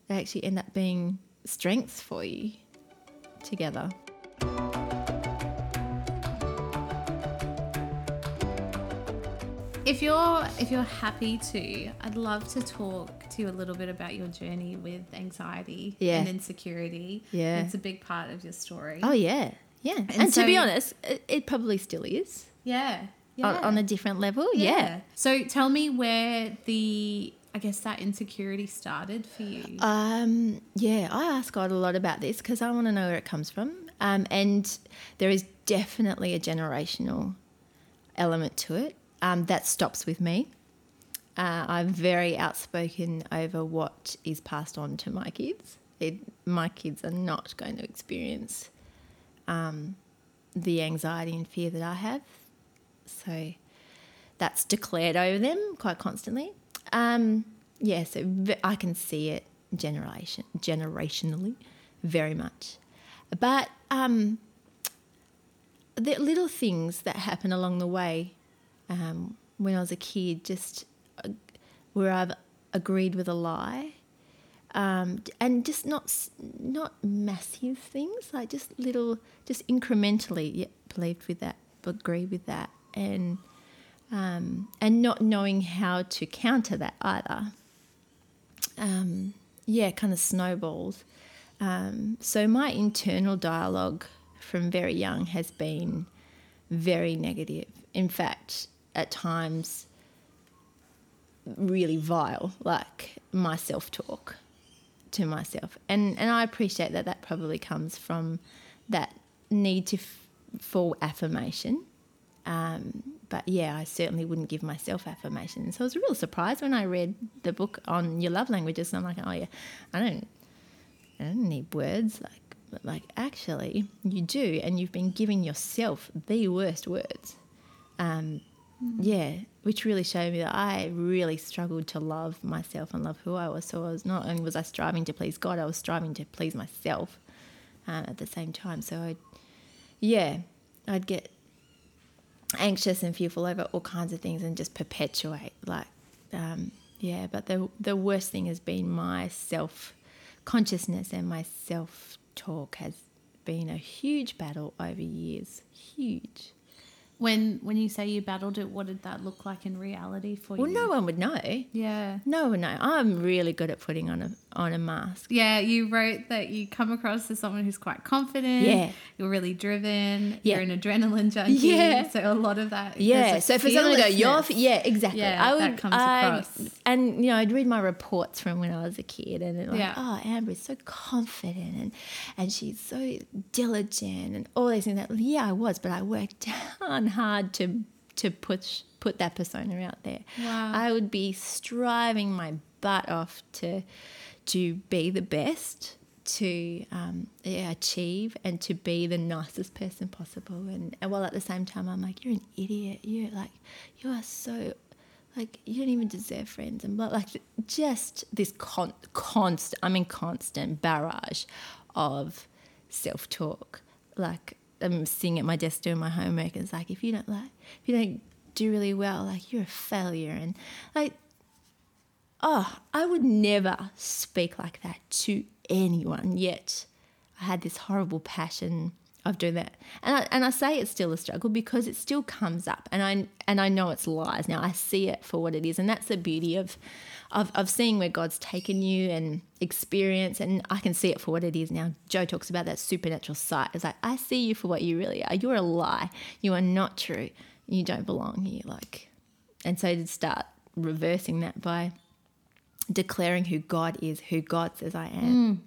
they actually end up being strengths for you together. If you're if you're happy to, I'd love to talk to you a little bit about your journey with anxiety Yeah. and insecurity. Yeah. it's a big part of your story. Oh yeah, yeah. And, to be honest, it, it probably still is yeah, yeah. on, on a different level. Yeah. So tell me where the I guess that insecurity started for you. Um, yeah, I ask God a lot about this because I want to know where it comes from. Um, and there is definitely a generational element to it um, that stops with me. Uh, I'm very outspoken over what is passed on to my kids. It, my kids are not going to experience um, the anxiety and fear that I have. So that's declared over them quite constantly. Um, yeah, so v- I can see it generation generationally, very much. But um, the little things that happen along the way um, when I was a kid, just uh, where I've agreed with a lie, um, and just not not massive things, like just little, just incrementally, yeah, believed with that, agreed with that, and um, and not knowing how to counter that either. Um, yeah, kind of snowballed. Um, so my internal dialogue from very young has been very negative. In fact, at times, really vile, like my self talk to myself. And, and I appreciate that that probably comes from that need to f- for affirmation. Um, but yeah, I certainly wouldn't give myself affirmation. So I was real surprised when I read the book on your love languages. And I'm like, oh yeah, I don't, I don't need words. Like, like actually, you do, and you've been giving yourself the worst words. Um, yeah, which really showed me that I really struggled to love myself and love who I was. So I was not only was I striving to please God, I was striving to please myself um, at the same time. So I, yeah, I'd get anxious and fearful over all kinds of things and just perpetuate like um, yeah but the the worst thing has been my self consciousness and my self talk has been a huge battle over years huge When when you say you battled it, what did that look like in reality for Well, you? Well, no one would know. Yeah. No one would know. I'm really good at putting on a on a mask. Yeah, you wrote that you come across as someone who's quite confident. Yeah. You're really driven. Yeah. You're an adrenaline junkie. Yeah. So a lot of that. Yeah. a So for someone to go, you're yeah, exactly. Yeah, I would, that comes I- across. And you know, I'd read my reports from when I was a kid, and it like, Yeah. oh, Amber is so confident, and and she's so diligent, and all these things. That yeah, I was, but I worked down hard to to push put that persona out there. Wow. I would be striving my butt off to to be the best, to um, yeah, achieve, and to be the nicest person possible. And, and while at the same time, I'm like, you're an idiot. You're like, you are so. Like you don't even deserve friends, and blah, like just this con- constant. I mean, constant barrage of self talk. Like I'm sitting at my desk doing my homework, and it's like if you don't like, if you don't do really well, like you're a failure, and like oh, I would never speak like that to anyone. Yet I had this horrible passion of doing that, and I, and I say it's still a struggle because it still comes up, and I and I know it's lies. Now I see it for what it is, and that's the beauty of of, of seeing where God's taken you and experience, and I can see it for what it is now. Joe talks about that supernatural sight. It's like I see you for what you really are. You're a lie. You are not true. You don't belong here. Like, and so to start reversing that by declaring who God is, who God says I am. Mm.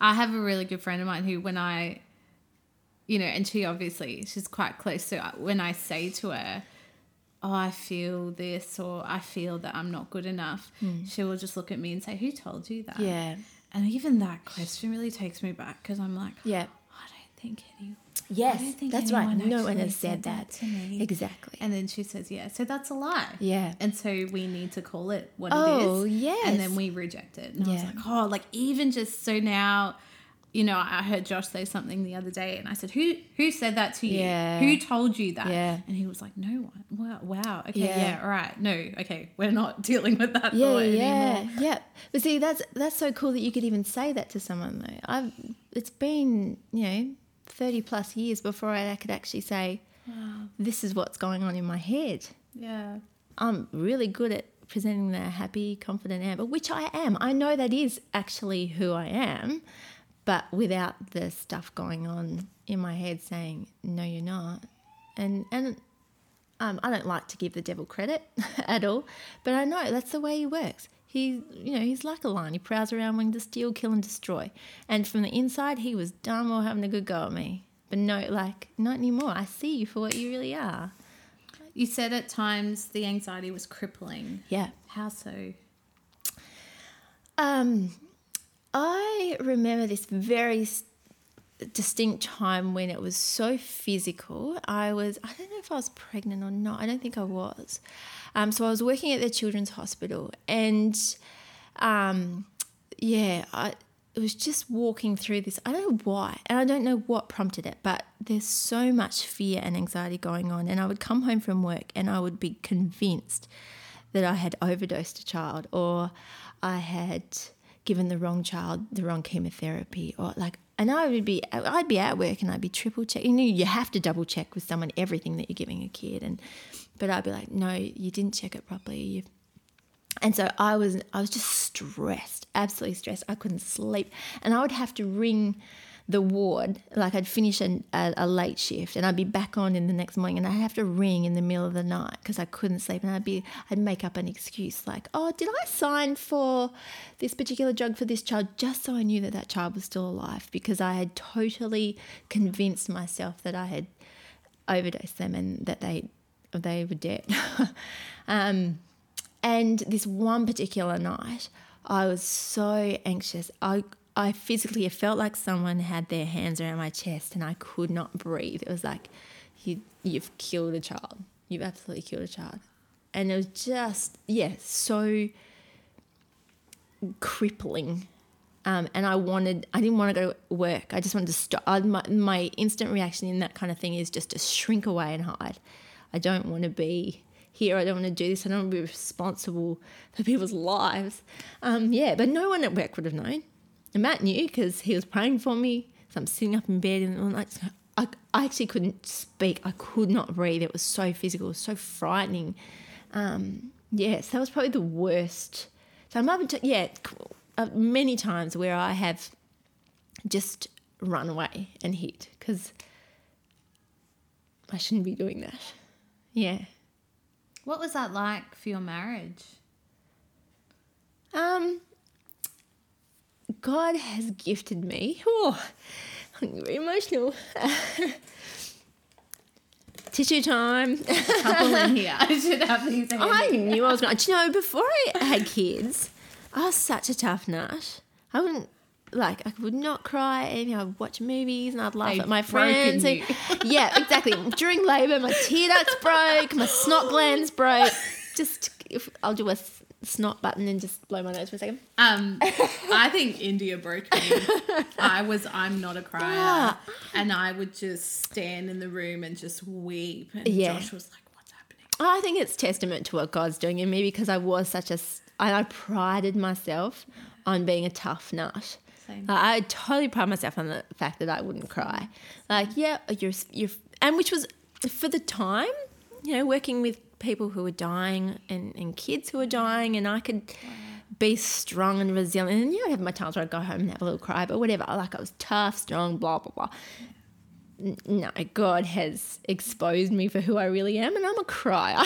I have a really good friend of mine who, when I, you know, and she obviously she's quite close. So uh, when I say to her, "Oh, I feel this," or "I feel that I'm not good enough," hmm. she will just look at me and say, "Who told you that?" Yeah. And even that question really takes me back because I'm like, Yeah. I don't think any. Yes, think that's right. No one has said that. to me. Exactly. And then she says, "Yeah." So that's a lie. Yeah. And so we need to call it what Oh, it is. Oh, yes. And then we reject it. And I was Yeah. like, oh, like even just so now, you know, I heard Josh say something the other day, and I said, "Who who said that to you? Yeah. Who told you that?" Yeah. And he was like, "No one." Wow. Wow. Okay. Yeah. Yeah. all right. No. Okay. We're not dealing with that Yeah, thought yeah, anymore. yeah. But see, that's that's so cool that you could even say that to someone though. I've it's been you know thirty plus years before I could actually say, "This is what's going on in my head." Yeah. I'm really good at presenting the happy, confident Amber, which I am. I know that is actually who I am, but without the stuff going on in my head saying, "No, you're not," and and um, I don't like to give the devil credit at all, but I know that's the way he works. He, you know, he's like a lion. He prowls around wanting to steal, kill, and destroy. And from the inside, he was done well having a good go at me. But no, like not anymore. I see you for what you really are. You said at times the anxiety was crippling. Yeah. How so? Um, I remember this very distinct time when it was so physical. I was, I don't know if I was pregnant or not. I don't think I was. Um, so I was working at the children's hospital, and um, yeah, I it was just walking through this. I don't know why, and I don't know what prompted it, but there's so much fear and anxiety going on. And I would come home from work, and I would be convinced that I had overdosed a child, or I had given the wrong child the wrong chemotherapy, or like. And I would be, I'd be at work and I'd be triple checking. You know, you have to double check with someone everything that you're giving a kid, and but I'd be like, no, you didn't check it properly. You and so I was I was just stressed, absolutely stressed. I couldn't sleep, and I would have to ring the ward. Like I'd finish an, a, a late shift, and I'd be back on in the next morning, and I'd have to ring in the middle of the night because I couldn't sleep, and I'd be I'd make up an excuse like, oh, did I sign for this particular drug for this child just so I knew that that child was still alive because I had totally convinced myself that I had overdosed them and that they they were dead. um, and this one particular night, I was so anxious. I I physically it felt like someone had their hands around my chest and I could not breathe. It was like you you've killed a child. You've absolutely killed a child. And it was just yeah, so crippling. Um, and I wanted, I didn't want to go to work. I just wanted to stop. I, my, my instant reaction in that kind of thing is just to shrink away and hide. I don't want to be here. I don't want to do this. I don't want to be responsible for people's lives. Um, yeah, but no one at work would have known. And Matt knew because he was praying for me. So I'm sitting up in bed and I'm like, I, I actually couldn't speak. I could not breathe. It was so physical, was so frightening. Um, yes, that was probably the worst. So I'm up to, yeah, uh, many times where I have just run away and hit because I shouldn't be doing that. Yeah. What was that like for your marriage? Um, God has gifted me. Oh, I'm very emotional. Tissue time. Couple in here. I should have these. I knew I was going. To. Do you know? Before I had kids, I was such a tough nut. I wouldn't like. I would not cry. And I'd watch movies and I'd laugh They've at my friends. and- yeah, exactly. During labour, my tear ducts broke. My snot glands broke. Just if I'll do a snot button and just blow my nose for a second. Um, I think India broke me. I was, I'm not a crier. Ah. And I would just stand in the room and just weep. And Yeah. Josh was like, what's happening? I think it's testament to what God's doing in me because I was such a. s- I I prided myself on being a tough nut. Same. Like, I totally pride myself on the fact that I wouldn't cry. Like, yeah, you're you're, and which was for the time, you know, working with people who were dying and, and kids who were dying, and I could be strong and resilient. And you know, have my times where I'd go home and have a little cry, but whatever. Like I was tough, strong, blah blah blah. No, God has exposed me for who I really am, and I'm a crier.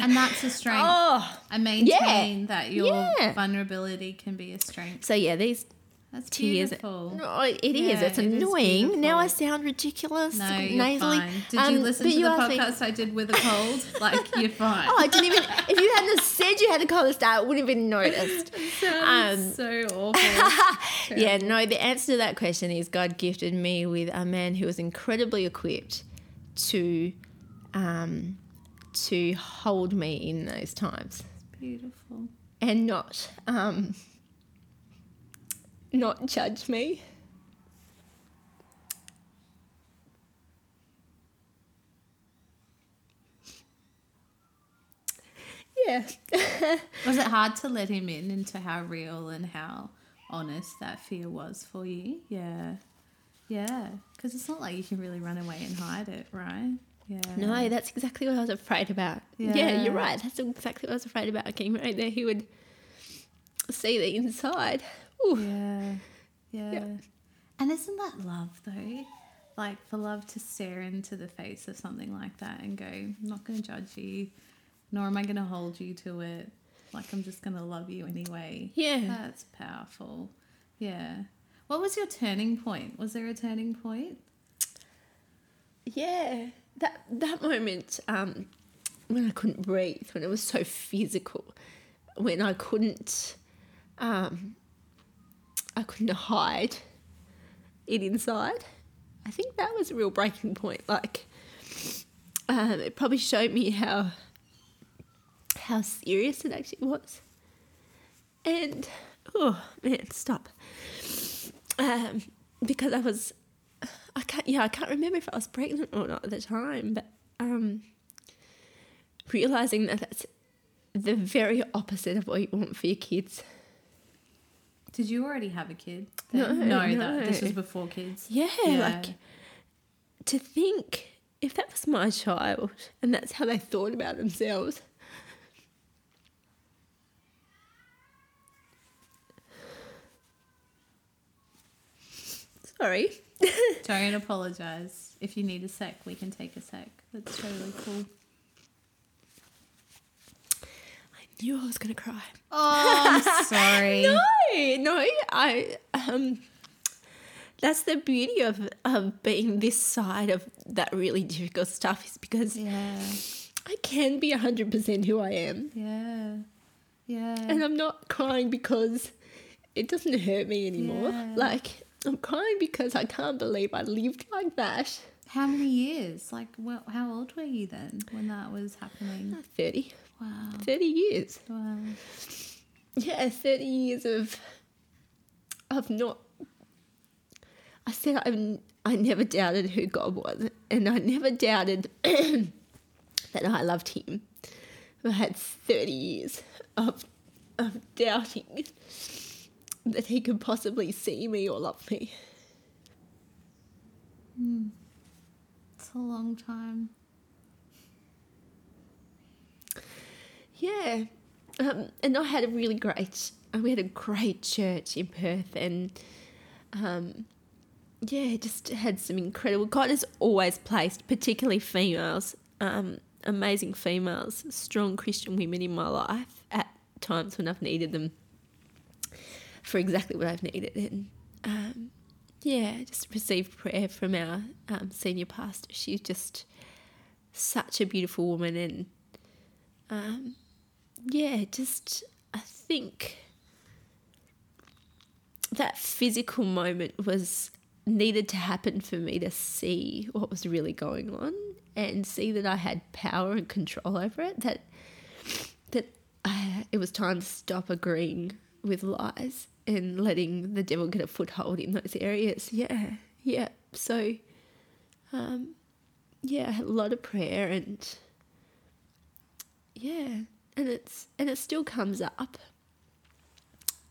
And that's a strength. oh, I maintain that your Yeah. vulnerability can be a strength. so yeah, these That's tears. beautiful. No, it is. Yeah, It's it is annoying. Now I sound ridiculous, No, nasally. fine. Did Um, you listen to the podcast I did with a cold? like, you're fine. Oh, I didn't even. If you hadn't said you had a cold start, it wouldn't have been noticed. Um, so awful. Yeah, no. The answer to that question is God gifted me with a man who was incredibly equipped to, um, to hold me in those times Beautiful. and not, um, not judge me. Yeah. Was it hard to let him in into how real and how honest that fear was for you? Yeah. Yeah. Because it's not like you can really run away and hide it, right? Yeah. No, that's exactly what I was afraid about. Yeah, Yeah. you're right. That's exactly what I was afraid about. King right there, he would see the inside. Ooh. Yeah. Yeah. And isn't that love though? Like for love to stare into the face of something like that and go, I'm not going to judge you, nor am I going to hold you to it. Like I'm just going to love you anyway. Yeah. That's powerful. Yeah. What was your turning point? Was there a turning point? Yeah, that that moment um, when I couldn't breathe, when it was so physical, when I couldn't, um, I couldn't hide it inside. I think that was a real breaking point. Like, um, it probably showed me how how serious it actually was. And oh man, stop. Um, because I was I can't. Yeah, I can't remember if I was pregnant or not at the time, but um, realizing that that's the very opposite of what you want for your kids. Did you already have a kid? No, no, no. That, this was before kids. Yeah, Yeah. like to think if that was my child and that's how they thought about themselves. Sorry. Don't apologize. If you need a sec, we can take a sec. That's totally cool. I knew I was gonna cry. Oh, I'm sorry. No, no, I um that's the beauty of of being this side of that really difficult stuff is because Yeah, I can be hundred percent who I am. yeah, yeah. And I'm not crying because it doesn't hurt me anymore. Yeah. Like I'm crying because I can't believe I lived like that. How many years? Like, well, how old were you then when that was happening? 30. Wow. 30 years. Wow. Yeah, 30 years of of not I said I I never doubted who God was and I never doubted that I loved him. I had 30 years of of doubting that he could possibly see me or love me. Hmm. it's a long time. Yeah. Um, and I had a really great, uh, we had a great church in Perth and, um, yeah, just had some incredible, God has always placed, particularly females, um, amazing females, strong Christian women in my life at times when I've needed them for exactly what I've needed. And, um, yeah, just received prayer from our um, senior pastor. She's just such a beautiful woman and, um, yeah, just I think that physical moment was needed to happen for me to see what was really going on and see that I had power and control over it. That that I, it was time to stop agreeing with lies and letting the devil get a foothold in those areas. Yeah, yeah. So, um, yeah, a lot of prayer and yeah, and it's and it still comes up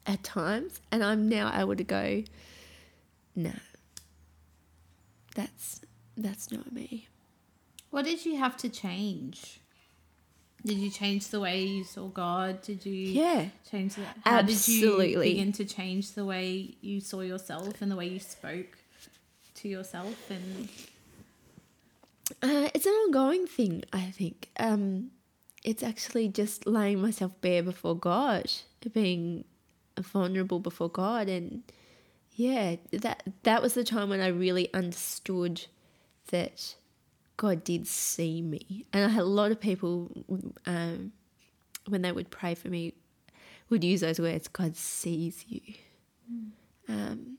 at times, and I'm now able to go, no, that's that's not me. What did you have to change? Did you change the way you saw God? Did you Yeah. change the how did you Absolutely. begin to change the way you saw yourself and the way you spoke to yourself and Uh, it's an ongoing thing, I think. Um, it's actually just laying myself bare before God, being vulnerable before God, and yeah, that that was the time when I really understood that God did see me, and I had a lot of people um, when they would pray for me would use those words. God sees you. Um,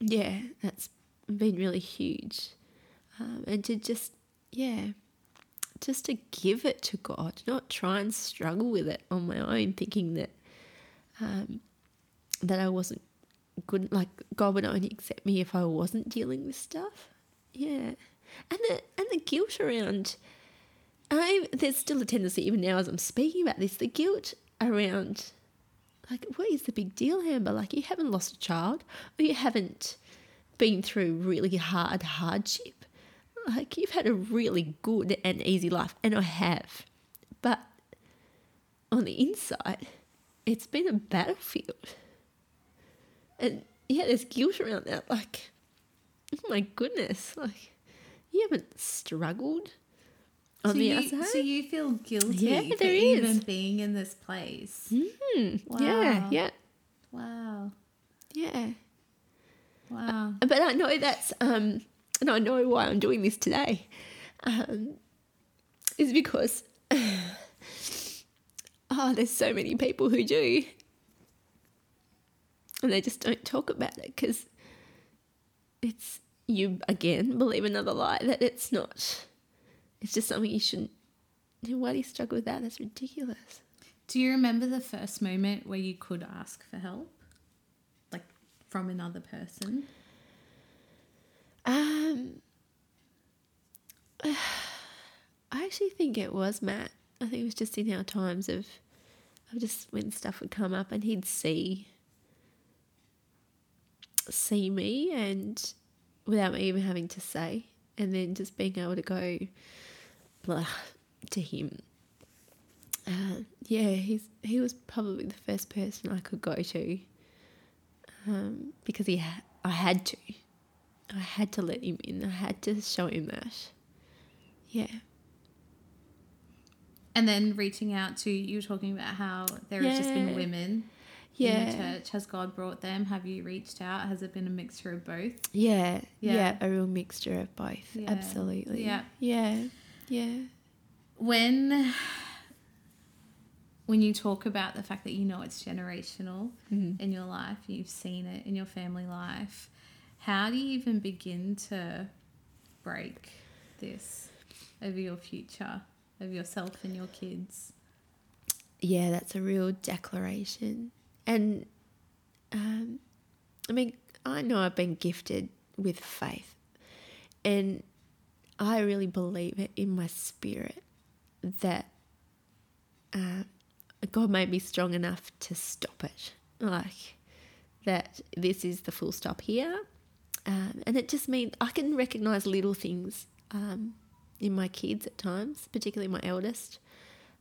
yeah, that's been really huge, um, and to just yeah, just to give it to God, not try and struggle with it on my own, thinking that um, that I wasn't good. Like God would only accept me if I wasn't dealing with stuff. Yeah, and the and the guilt around. I there's still a tendency even now as I'm speaking about this, the guilt around. Like, what is the big deal, Amber? Like, you haven't lost a child, or you haven't been through really hard hardship. Like, you've had a really good and easy life, and I have. But on the inside, it's been a battlefield. And yeah, there's guilt around that. Like, oh my goodness, like, you haven't struggled on so the you, outside. so you feel guilty Yeah, for there even is. being in this place. Yeah, Wow. yeah, Wow. yeah. Wow. But I know that's, um, and I know why I'm doing this today, um, is because, oh, there's so many people who do, and they just don't talk about it because it's you again believe another lie that it's not. It's just something you shouldn't. Why do you struggle with that? That's ridiculous. Do you remember the first moment where you could ask for help? Like from another person? Um, I actually think it was Matt. I think it was just in our times of, of just when stuff would come up and he'd see, see me and without me even having to say, and then just being able to go, blah, to him. Uh, yeah, he's he was probably the first person I could go to, um, because he ha- I had to. I had to let him in. I had to show him that. Yeah. And then reaching out to you were talking about how there has just been Yeah. women in Yeah. the church. Has God brought them? Have you reached out? Has it been a mixture of both? Yeah. Yeah. Yeah. A real mixture of both. Yeah. Absolutely. Yeah. Yeah. Yeah. When when you talk about the fact that you know it's generational Mm-hmm. in your life, you've seen it in your family life, how do you even begin to break this over your future, over yourself and your kids? Yeah, that's a real declaration. And um, I mean, I know I've been gifted with faith, and I really believe it in my spirit that uh, God made me strong enough to stop it. Like, that this is the full stop here. Um, and it just means I can recognize little things um, in my kids at times, particularly my eldest,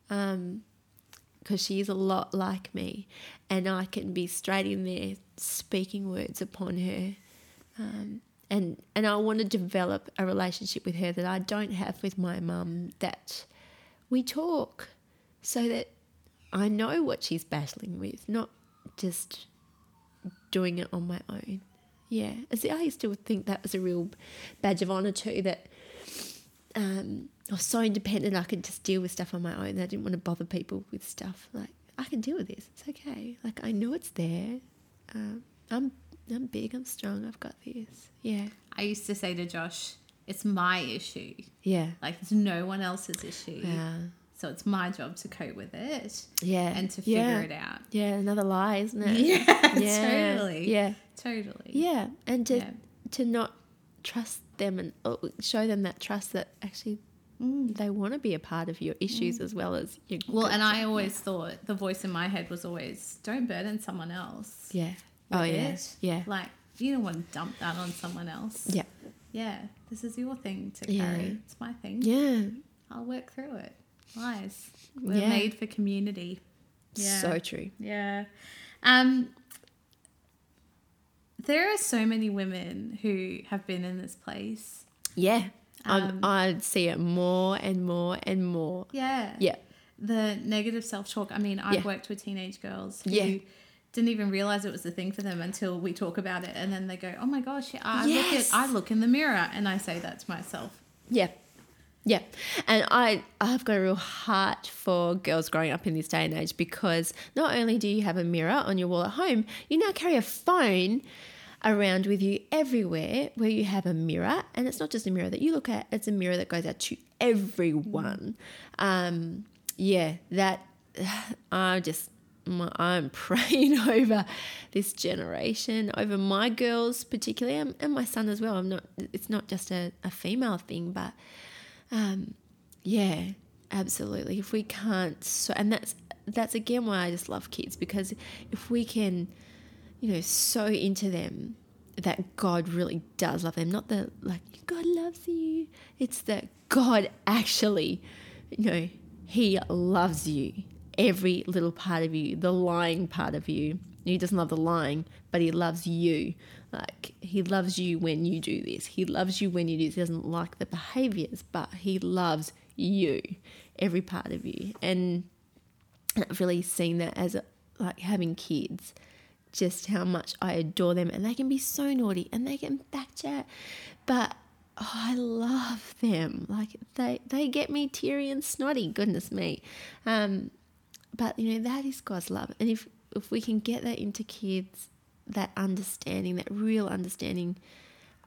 because she is a lot like me, and I can be straight in there speaking words upon her. Um, and, and I want to develop a relationship with her that I don't have with my mum, that we talk so that I know what she's battling with, not just doing it on my own. Yeah, see, I used to think that was a real badge of honor too. That um, I was so independent, I could just deal with stuff on my own. I didn't want to bother people with stuff. Like I can deal with this. It's okay. Like I know it's there. Um, I'm I'm big. I'm strong. I've got this. Yeah, I used to say to Josh, it's my issue. yeah, Like it's no one else's issue. yeah, So it's my job to cope with it yeah, and to figure yeah. it out. Yeah, another lie, isn't it? Yeah, Yeah, totally. Yeah, Totally. yeah, and to Yeah. to not trust them and uh, show them that trust that actually they want to be a part of your issues as well as your Well, and I stuff. always thought the voice in my head was always don't burden someone else. yeah oh yeah it. yeah Like you don't want to dump that on someone else. yeah Yeah. This is your thing to Yeah. carry. It's my thing. yeah I'll work through it. Lies. We're Yeah. made for community. Yeah. so true Yeah. Um there are so many women who have been in this place. yeah Um, i see it more and more and more Yeah. yeah The negative self talk. I mean, I've Yeah. worked with teenage girls who Yeah. didn't even realize it was the thing for them until we talk about it and then they go, Oh my gosh, I Yes. look at I look in the mirror and I say that to myself. Yeah. Yeah. And I I've got a real heart for girls growing up in this day and age because not only do you have a mirror on your wall at home, you now carry a phone around with you everywhere where you have a mirror and it's not just a mirror that you look at, it's a mirror that goes out to everyone. Um yeah, that I'm just I'm praying over this generation, over my girls particularly, and, and my son as well. I'm not. It's not just a, a female thing, but um, yeah, absolutely. If we can't, so and that's that's again why I just love kids because if we can, you know, so into them that God really does love them, not that like God loves you. It's that God actually, you know, He loves you, every little part of you, the lying part of you. He doesn't love the lying, but He loves you. Like He loves you when you do this. He loves you when you do this. He doesn't like the behaviors, but He loves you, every part of you. And I've really seen that as a, like having kids, just how much I adore them, and they can be so naughty and they can backchat, but oh, I love them. Like they they get me teary and snotty. Goodness me, um, but you know that is God's love, and if if we can get that into kids, that understanding, that real understanding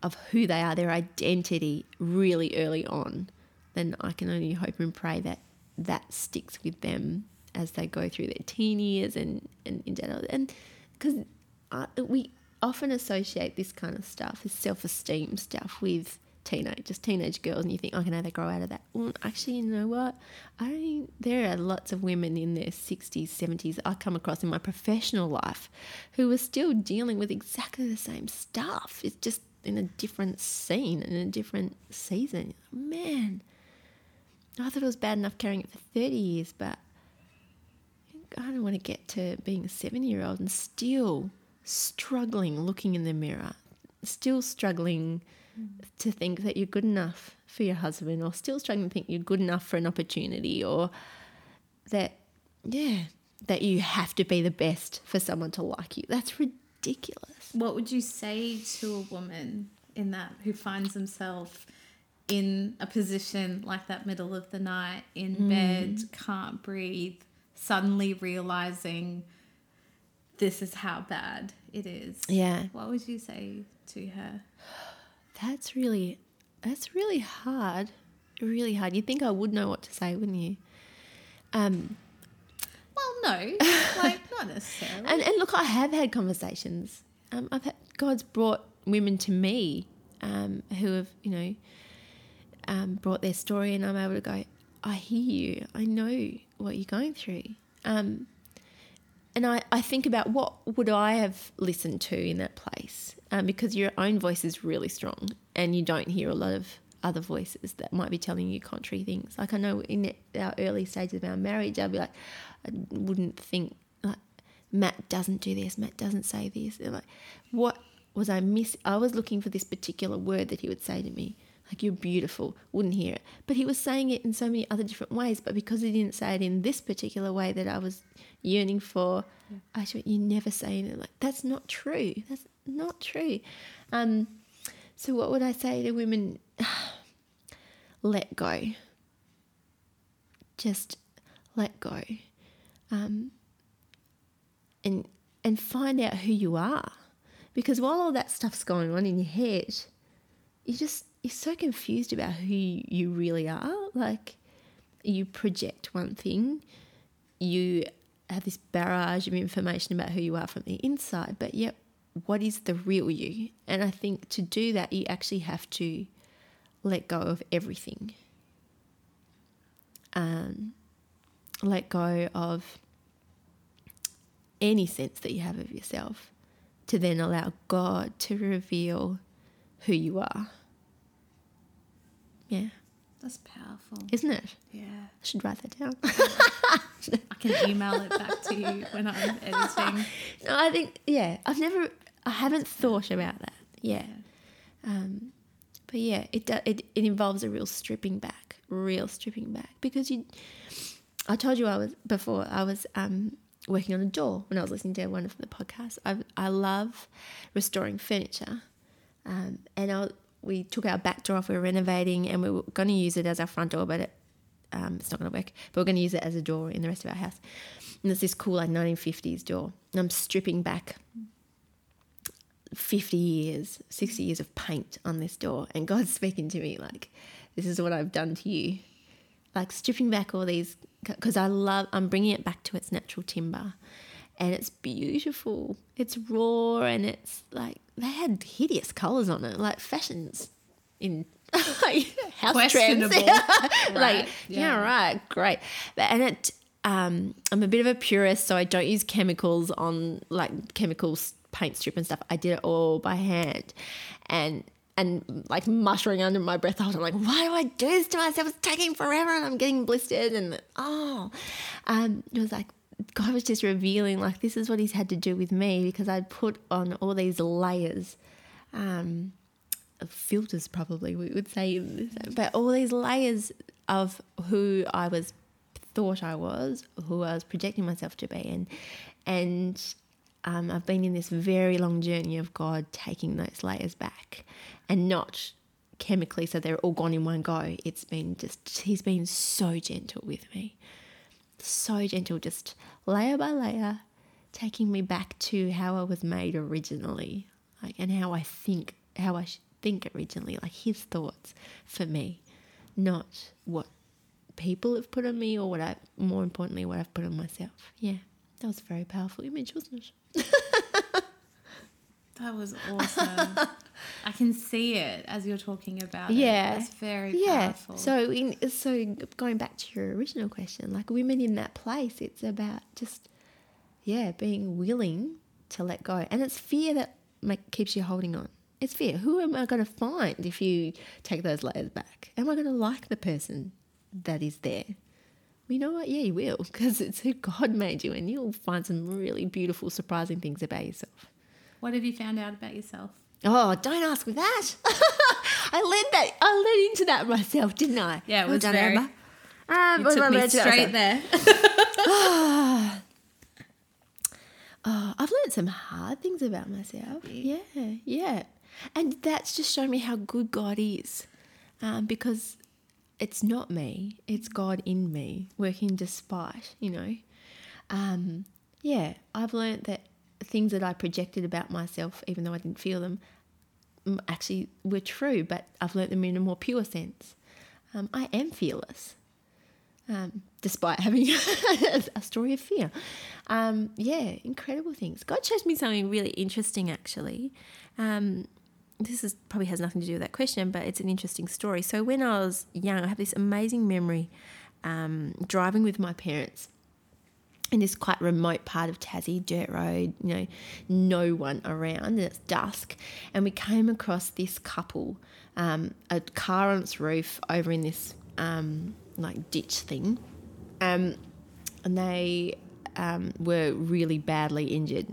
of who they are, their identity, really early on, then I can only hope and pray that that sticks with them as they go through their teen years and and into adult- and because we often associate this kind of stuff, this self esteem stuff, with teenagers, teenage girls, and you think, okay, now they grow out of that. Well, actually, you know what? I there are lots of women in their 60s, 70s I come across in my professional life who are still dealing with exactly the same stuff. It's just in a different scene, and in a different season. Man, I thought it was bad enough carrying it for 30 years, but I don't want to get to being a seven year old and still struggling looking in the mirror, still struggling to think that you're good enough for your husband, or still struggling to think you're good enough for an opportunity, or that, yeah, that you have to be the best for someone to like you. That's ridiculous. What would you say to a woman in that who finds themselves in a position like that middle of the night in Hmm. bed, can't breathe, suddenly realizing this is how bad it is? Yeah. What would you say to her? That's really, that's really hard. Really hard. You'd think I would know what to say, wouldn't you? Um, Well, no, like not necessarily. And, and look, I have had conversations. Um, I've had, God's brought women to me um, who have, you know, um, brought their story, and I'm able to go, I hear you. I know what you're going through. Um, and I, I think about what would I have listened to in that place um, because your own voice is really strong and you don't hear a lot of other voices that might be telling you contrary things. Like I know in our early stages of our marriage, I'd be like, I wouldn't think like Matt doesn't do this, Matt doesn't say this. And like, what was I miss? I was looking for this particular word that he would say to me, like "you're beautiful." Wouldn't hear it, but he was saying it in so many other different ways. But because he didn't say it in this particular way that I was yearning for, I should you never say it like that's not true. That's not true. Um, so what would I say to women? let go. Just let go. Um, and and find out who you are. Because while all that stuff's going on in your head, you just you're so confused about who you really are. Like you project one thing, you have this barrage of information about who you are from the inside, but yet what is the real you? And I think to do that you actually have to let go of everything. Um, let go of any sense that you have of yourself to then allow God to reveal who you are. Yeah. That's powerful. Isn't it? Yeah. I should write that down. I can email it back to you when I'm editing. no, I think, yeah, I've never, I haven't thought about that. Yeah. Um, but yeah, it, do, it it involves a real stripping back, real stripping back because you. I told you I was before I was um, working on a door when I was listening to one of the podcasts. I I love restoring furniture, um, and I, we took our back door off. We were renovating, and we were going to use it as our front door, but it, um, it's not going to work. But we're going to use it as a door in the rest of our house. And it's this cool like 1950s door. And I'm stripping back 50 years, 60 years of paint on this door. And God's speaking to me like, this is what I've done to you. Like stripping back all these, because I love, I'm bringing it back to its natural timber. And it's beautiful. It's raw and it's like, they had hideous colours on it, like fashions in like house trends. Questionable. like, Right, yeah. yeah. right, great. But, and it, um, I'm a bit of a purist, so I don't use chemicals on like chemicals paint strip and stuff. I did it all by hand, and and like muttering under my breath, I was like, "Why do I do this to myself? It's taking forever, and I'm getting blistered." And oh, um, it was like God was just revealing like this is what He's had to do with me because I'd put on all these layers. Um, of filters probably we would say but all these layers of who I was thought I was who I was projecting myself to be and and um, I've been in this very long journey of God taking those layers back and not chemically so they're all gone in one go it's been just he's been so gentle with me so gentle just layer by layer taking me back to how I was made originally like and how I think how I think originally like his thoughts for me not what people have put on me or what I more importantly what I've put on myself. Yeah that was a very powerful image wasn't it That was awesome. I can see it as you're talking about it. Yeah. That's very yeah powerful. so in so going back to your original question like women in that place it's about just yeah being willing to let go and it's fear that make, keeps you holding on it's fear who am i going to find if you take those layers back am i going to like the person that is there well, you know what yeah you will because it's who god made you and you'll find some really beautiful surprising things about yourself what have you found out about yourself? Oh, don't ask me that. I led that. I led into that myself, didn't I? Yeah, it Well done, very- Amber. Um, You took me let's do that straight there. Oh, I've learned some hard things about myself. Yeah, yeah. And that's just shown me how good God is. Um, because it's not me, it's God in me working despite, you know. Um, yeah, I've learned that things that I projected about myself, even though I didn't feel them, actually were true, but I've learnt them in a more pure sense. Um, I am fearless um, despite having a story of fear. Um, yeah, incredible things. God shows me something really interesting, actually. Um, this is probably has nothing to do with that question, but it's an interesting story. So when I was young, I have this amazing memory um, driving with my parents, in this quite remote part of Tassie, dirt road, you know, no one around, and it's dusk. And we came across this couple, um, a car on its roof over in this um, like ditch thing, um, and they um, were really badly injured.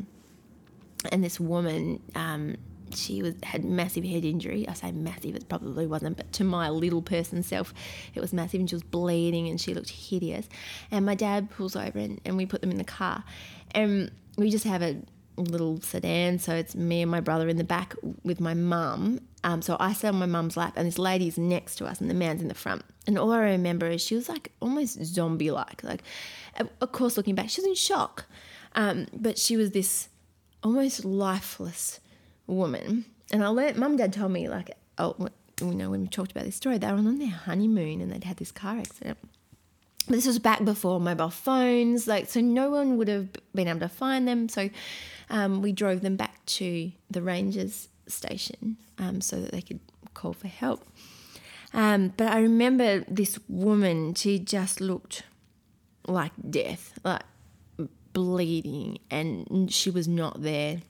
And this woman, um, she was had massive head injury. I say massive, it probably wasn't, but to my little person self, it was massive, and she was bleeding, and she looked hideous. And my dad pulls over, and, and we put them in the car, and we just have a little sedan, so it's me and my brother in the back with my mum. Um, so I sit on my mum's lap, and this lady's next to us, and the man's in the front. And all I remember is she was like almost zombie-like. Like, of course, looking back, she was in shock, um, but she was this almost lifeless woman. And I learned, mum and dad told me, like, oh, you know, when we talked about this story, they were on their honeymoon and they'd had this car accident. But this was back before mobile phones, like, so no one would have been able to find them. So um, we drove them back to the rangers station um, so that they could call for help. Um, but I remember this woman, she just looked like death, like bleeding, and she was not there.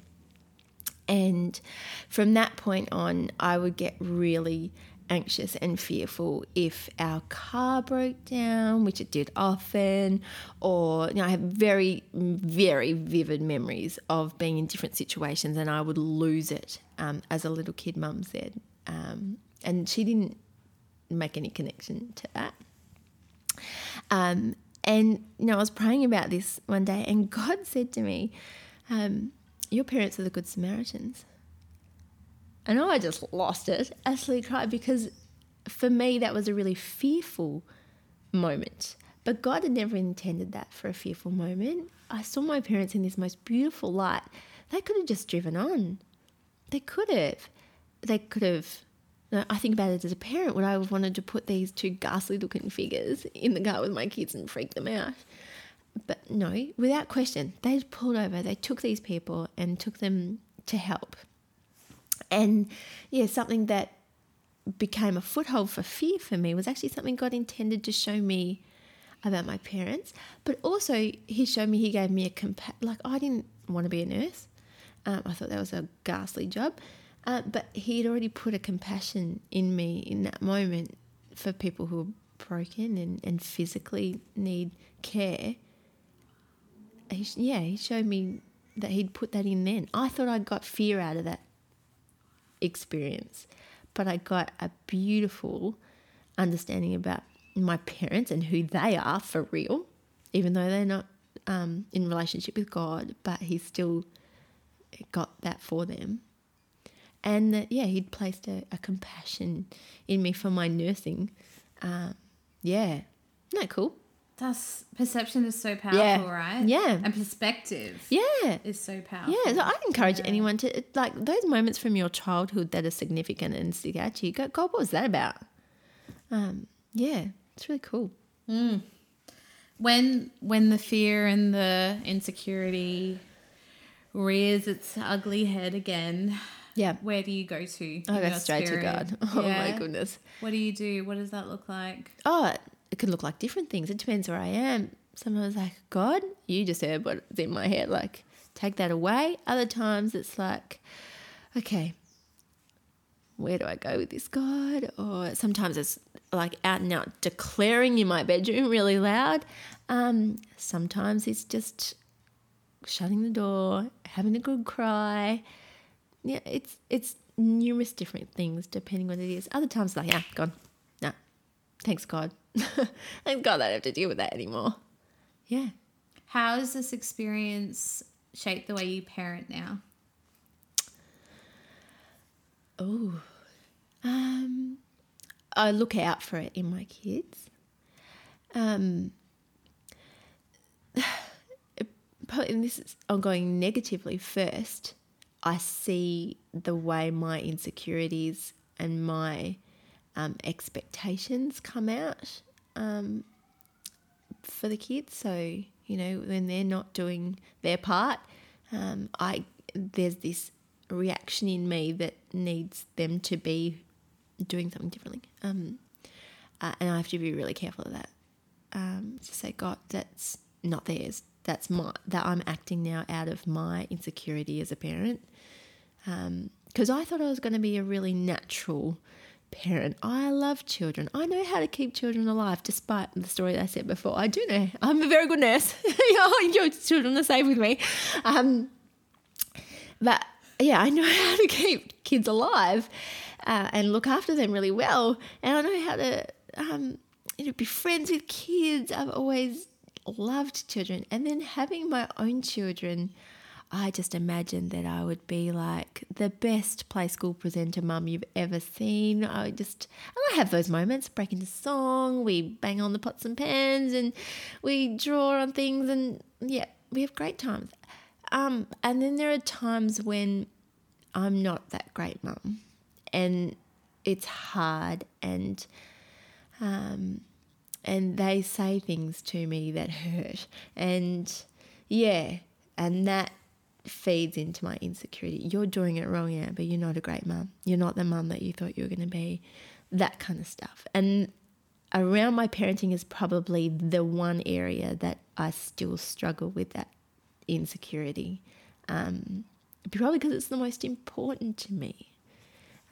And from that point on, I would get really anxious and fearful if our car broke down, which it did often, or you know, I have very, very vivid memories of being in different situations and I would lose it um, as a little kid, mum said. Um, and she didn't make any connection to that. Um, and you know, I was praying about this one day, and God said to me, um, your parents are the Good Samaritans. I know I just lost it, absolutely cried, because for me, that was a really fearful moment. But God had never intended that for a fearful moment. I saw my parents in this most beautiful light. They could have just driven on. They could have. They could have. I think about it as a parent. Would I have wanted to put these two ghastly looking figures in the car with my kids and freak them out? But no, without question, they pulled over. They took these people and took them to help. And yeah, something that became a foothold for fear for me was actually something God intended to show me about my parents. But also, He showed me, He gave me a compa- like I didn't want to be a nurse. Um, I thought that was a ghastly job. Uh, but He had already put a compassion in me in that moment for people who are broken and, and physically need care he, yeah, he showed me that he'd put that in then. I thought I got fear out of that experience, but I got a beautiful understanding about my parents and who they are for real, even though they're not um, in relationship with God, but he still got that for them. And that, yeah, he'd placed a, a compassion in me for my nursing. Um, yeah, isn't that cool? That's perception is so powerful, Yeah. right? Yeah. And perspective Yeah. is so powerful. Yeah, so I'd encourage Yeah. anyone to like those moments from your childhood that are significant and stick out to you. Go, God, what was that about? Um, yeah, it's really cool. when when the fear and the insecurity rears its ugly head again, Yeah, where do you go to? I go straight to? God. Oh my goodness. What do you do? What does that look like? Oh, it could look like different things. It depends where I am. Sometimes like God, you just heard what's in my head. Like take that away. Other times it's like, okay, where do I go with this God? Or sometimes it's like out and out declaring in my bedroom really loud. Um, sometimes it's just shutting the door, having a good cry. Yeah, it's it's numerous different things depending on what it is. Other times like, yeah, gone. No. Thanks God. Thanks God I don't have to deal with that anymore. Yeah. How has this experience shaped the way you parent now? Oh, um, I look out for it in my kids. Um, and this is I'm going negatively first. I see the way my insecurities and my um, expectations come out um, for the kids. So you know when they're not doing their part, um, I there's this reaction in me that needs them to be doing something differently. Um, uh, and I have to be really careful of that. Um, to say, God, that's not theirs. that's my that I'm acting now out of my insecurity as a parent. Because I thought I was going to be a really natural parent. I love children. I know how to keep children alive, despite the story I said before. I do know. I'm a very good nurse. Enjoy children are safe with me. Um, but yeah, I know how to keep kids alive uh, and look after them really well. And I know how to um, you know, be friends with kids. I've always loved children. And then having my own children, I just imagined that I would be like the best play school presenter mum you've ever seen. I just, and I have those moments, break into song, we bang on the pots and pans, and we draw on things, and yeah, we have great times. Um, and then there are times when I'm not that great mum, and it's hard, and um, and they say things to me that hurt, and yeah, and that feeds into my insecurity. You're doing it wrong, yeah, but you're not a great mum. You're not the mum that you thought you were going to be. That kind of stuff. And around my parenting is probably the one area that I still struggle with that insecurity. Um, probably because it's the most important to me.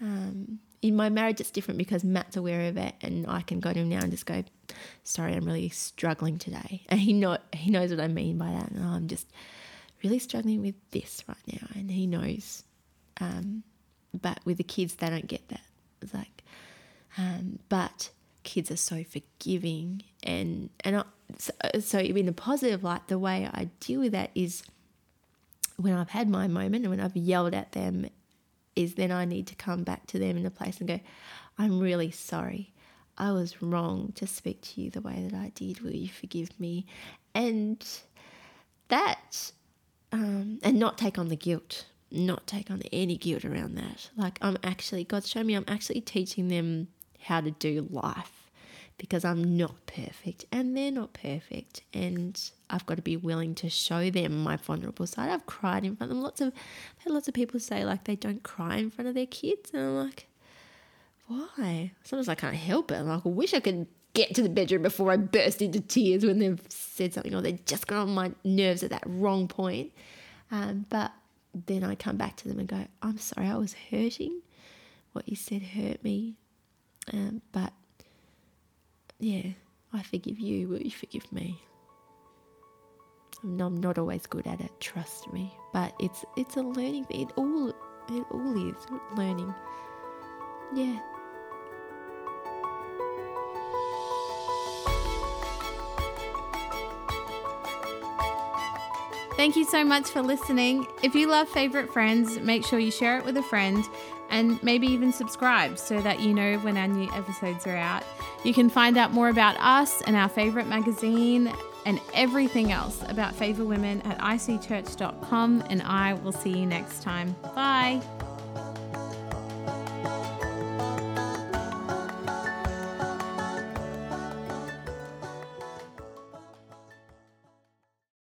Um, in my marriage, it's different because Matt's aware of it, and I can go to him now and just go, "Sorry, I'm really struggling today," and he know he knows what I mean by that, and I'm just really struggling with this right now, and he knows. Um, but with the kids, they don't get that. It's like, um, but kids are so forgiving, and and I, so, so in a positive light, the way I deal with that is when I've had my moment and when I've yelled at them, is then I need to come back to them in a place and go, I'm really sorry. I was wrong to speak to you the way that I did. Will you forgive me? And that um, and not take on the guilt, not take on any guilt around that. Like, I'm actually, God's shown me I'm actually teaching them how to do life because I'm not perfect and they're not perfect. And I've got to be willing to show them my vulnerable side. I've cried in front of them. Lots of, I've had lots of people say like they don't cry in front of their kids. And I'm like, why? Sometimes I can't help it. I'm like, I wish I could get to the bedroom before I burst into tears when they've said something or they just got on my nerves at that wrong point. Um, but then I come back to them and go, I'm sorry, I was hurting. What you said hurt me. Um, but yeah, I forgive you. Will you forgive me? I'm not always good at it, trust me. But it's it's a learning thing. It all it all is learning. Yeah. Thank you so much for listening. If you love Favorite Friends, make sure you share it with a friend and maybe even subscribe so that you know when our new episodes are out. You can find out more about us and our favorite magazine and everything else about Favor Women at icchurch.com, and I will see you next time. Bye.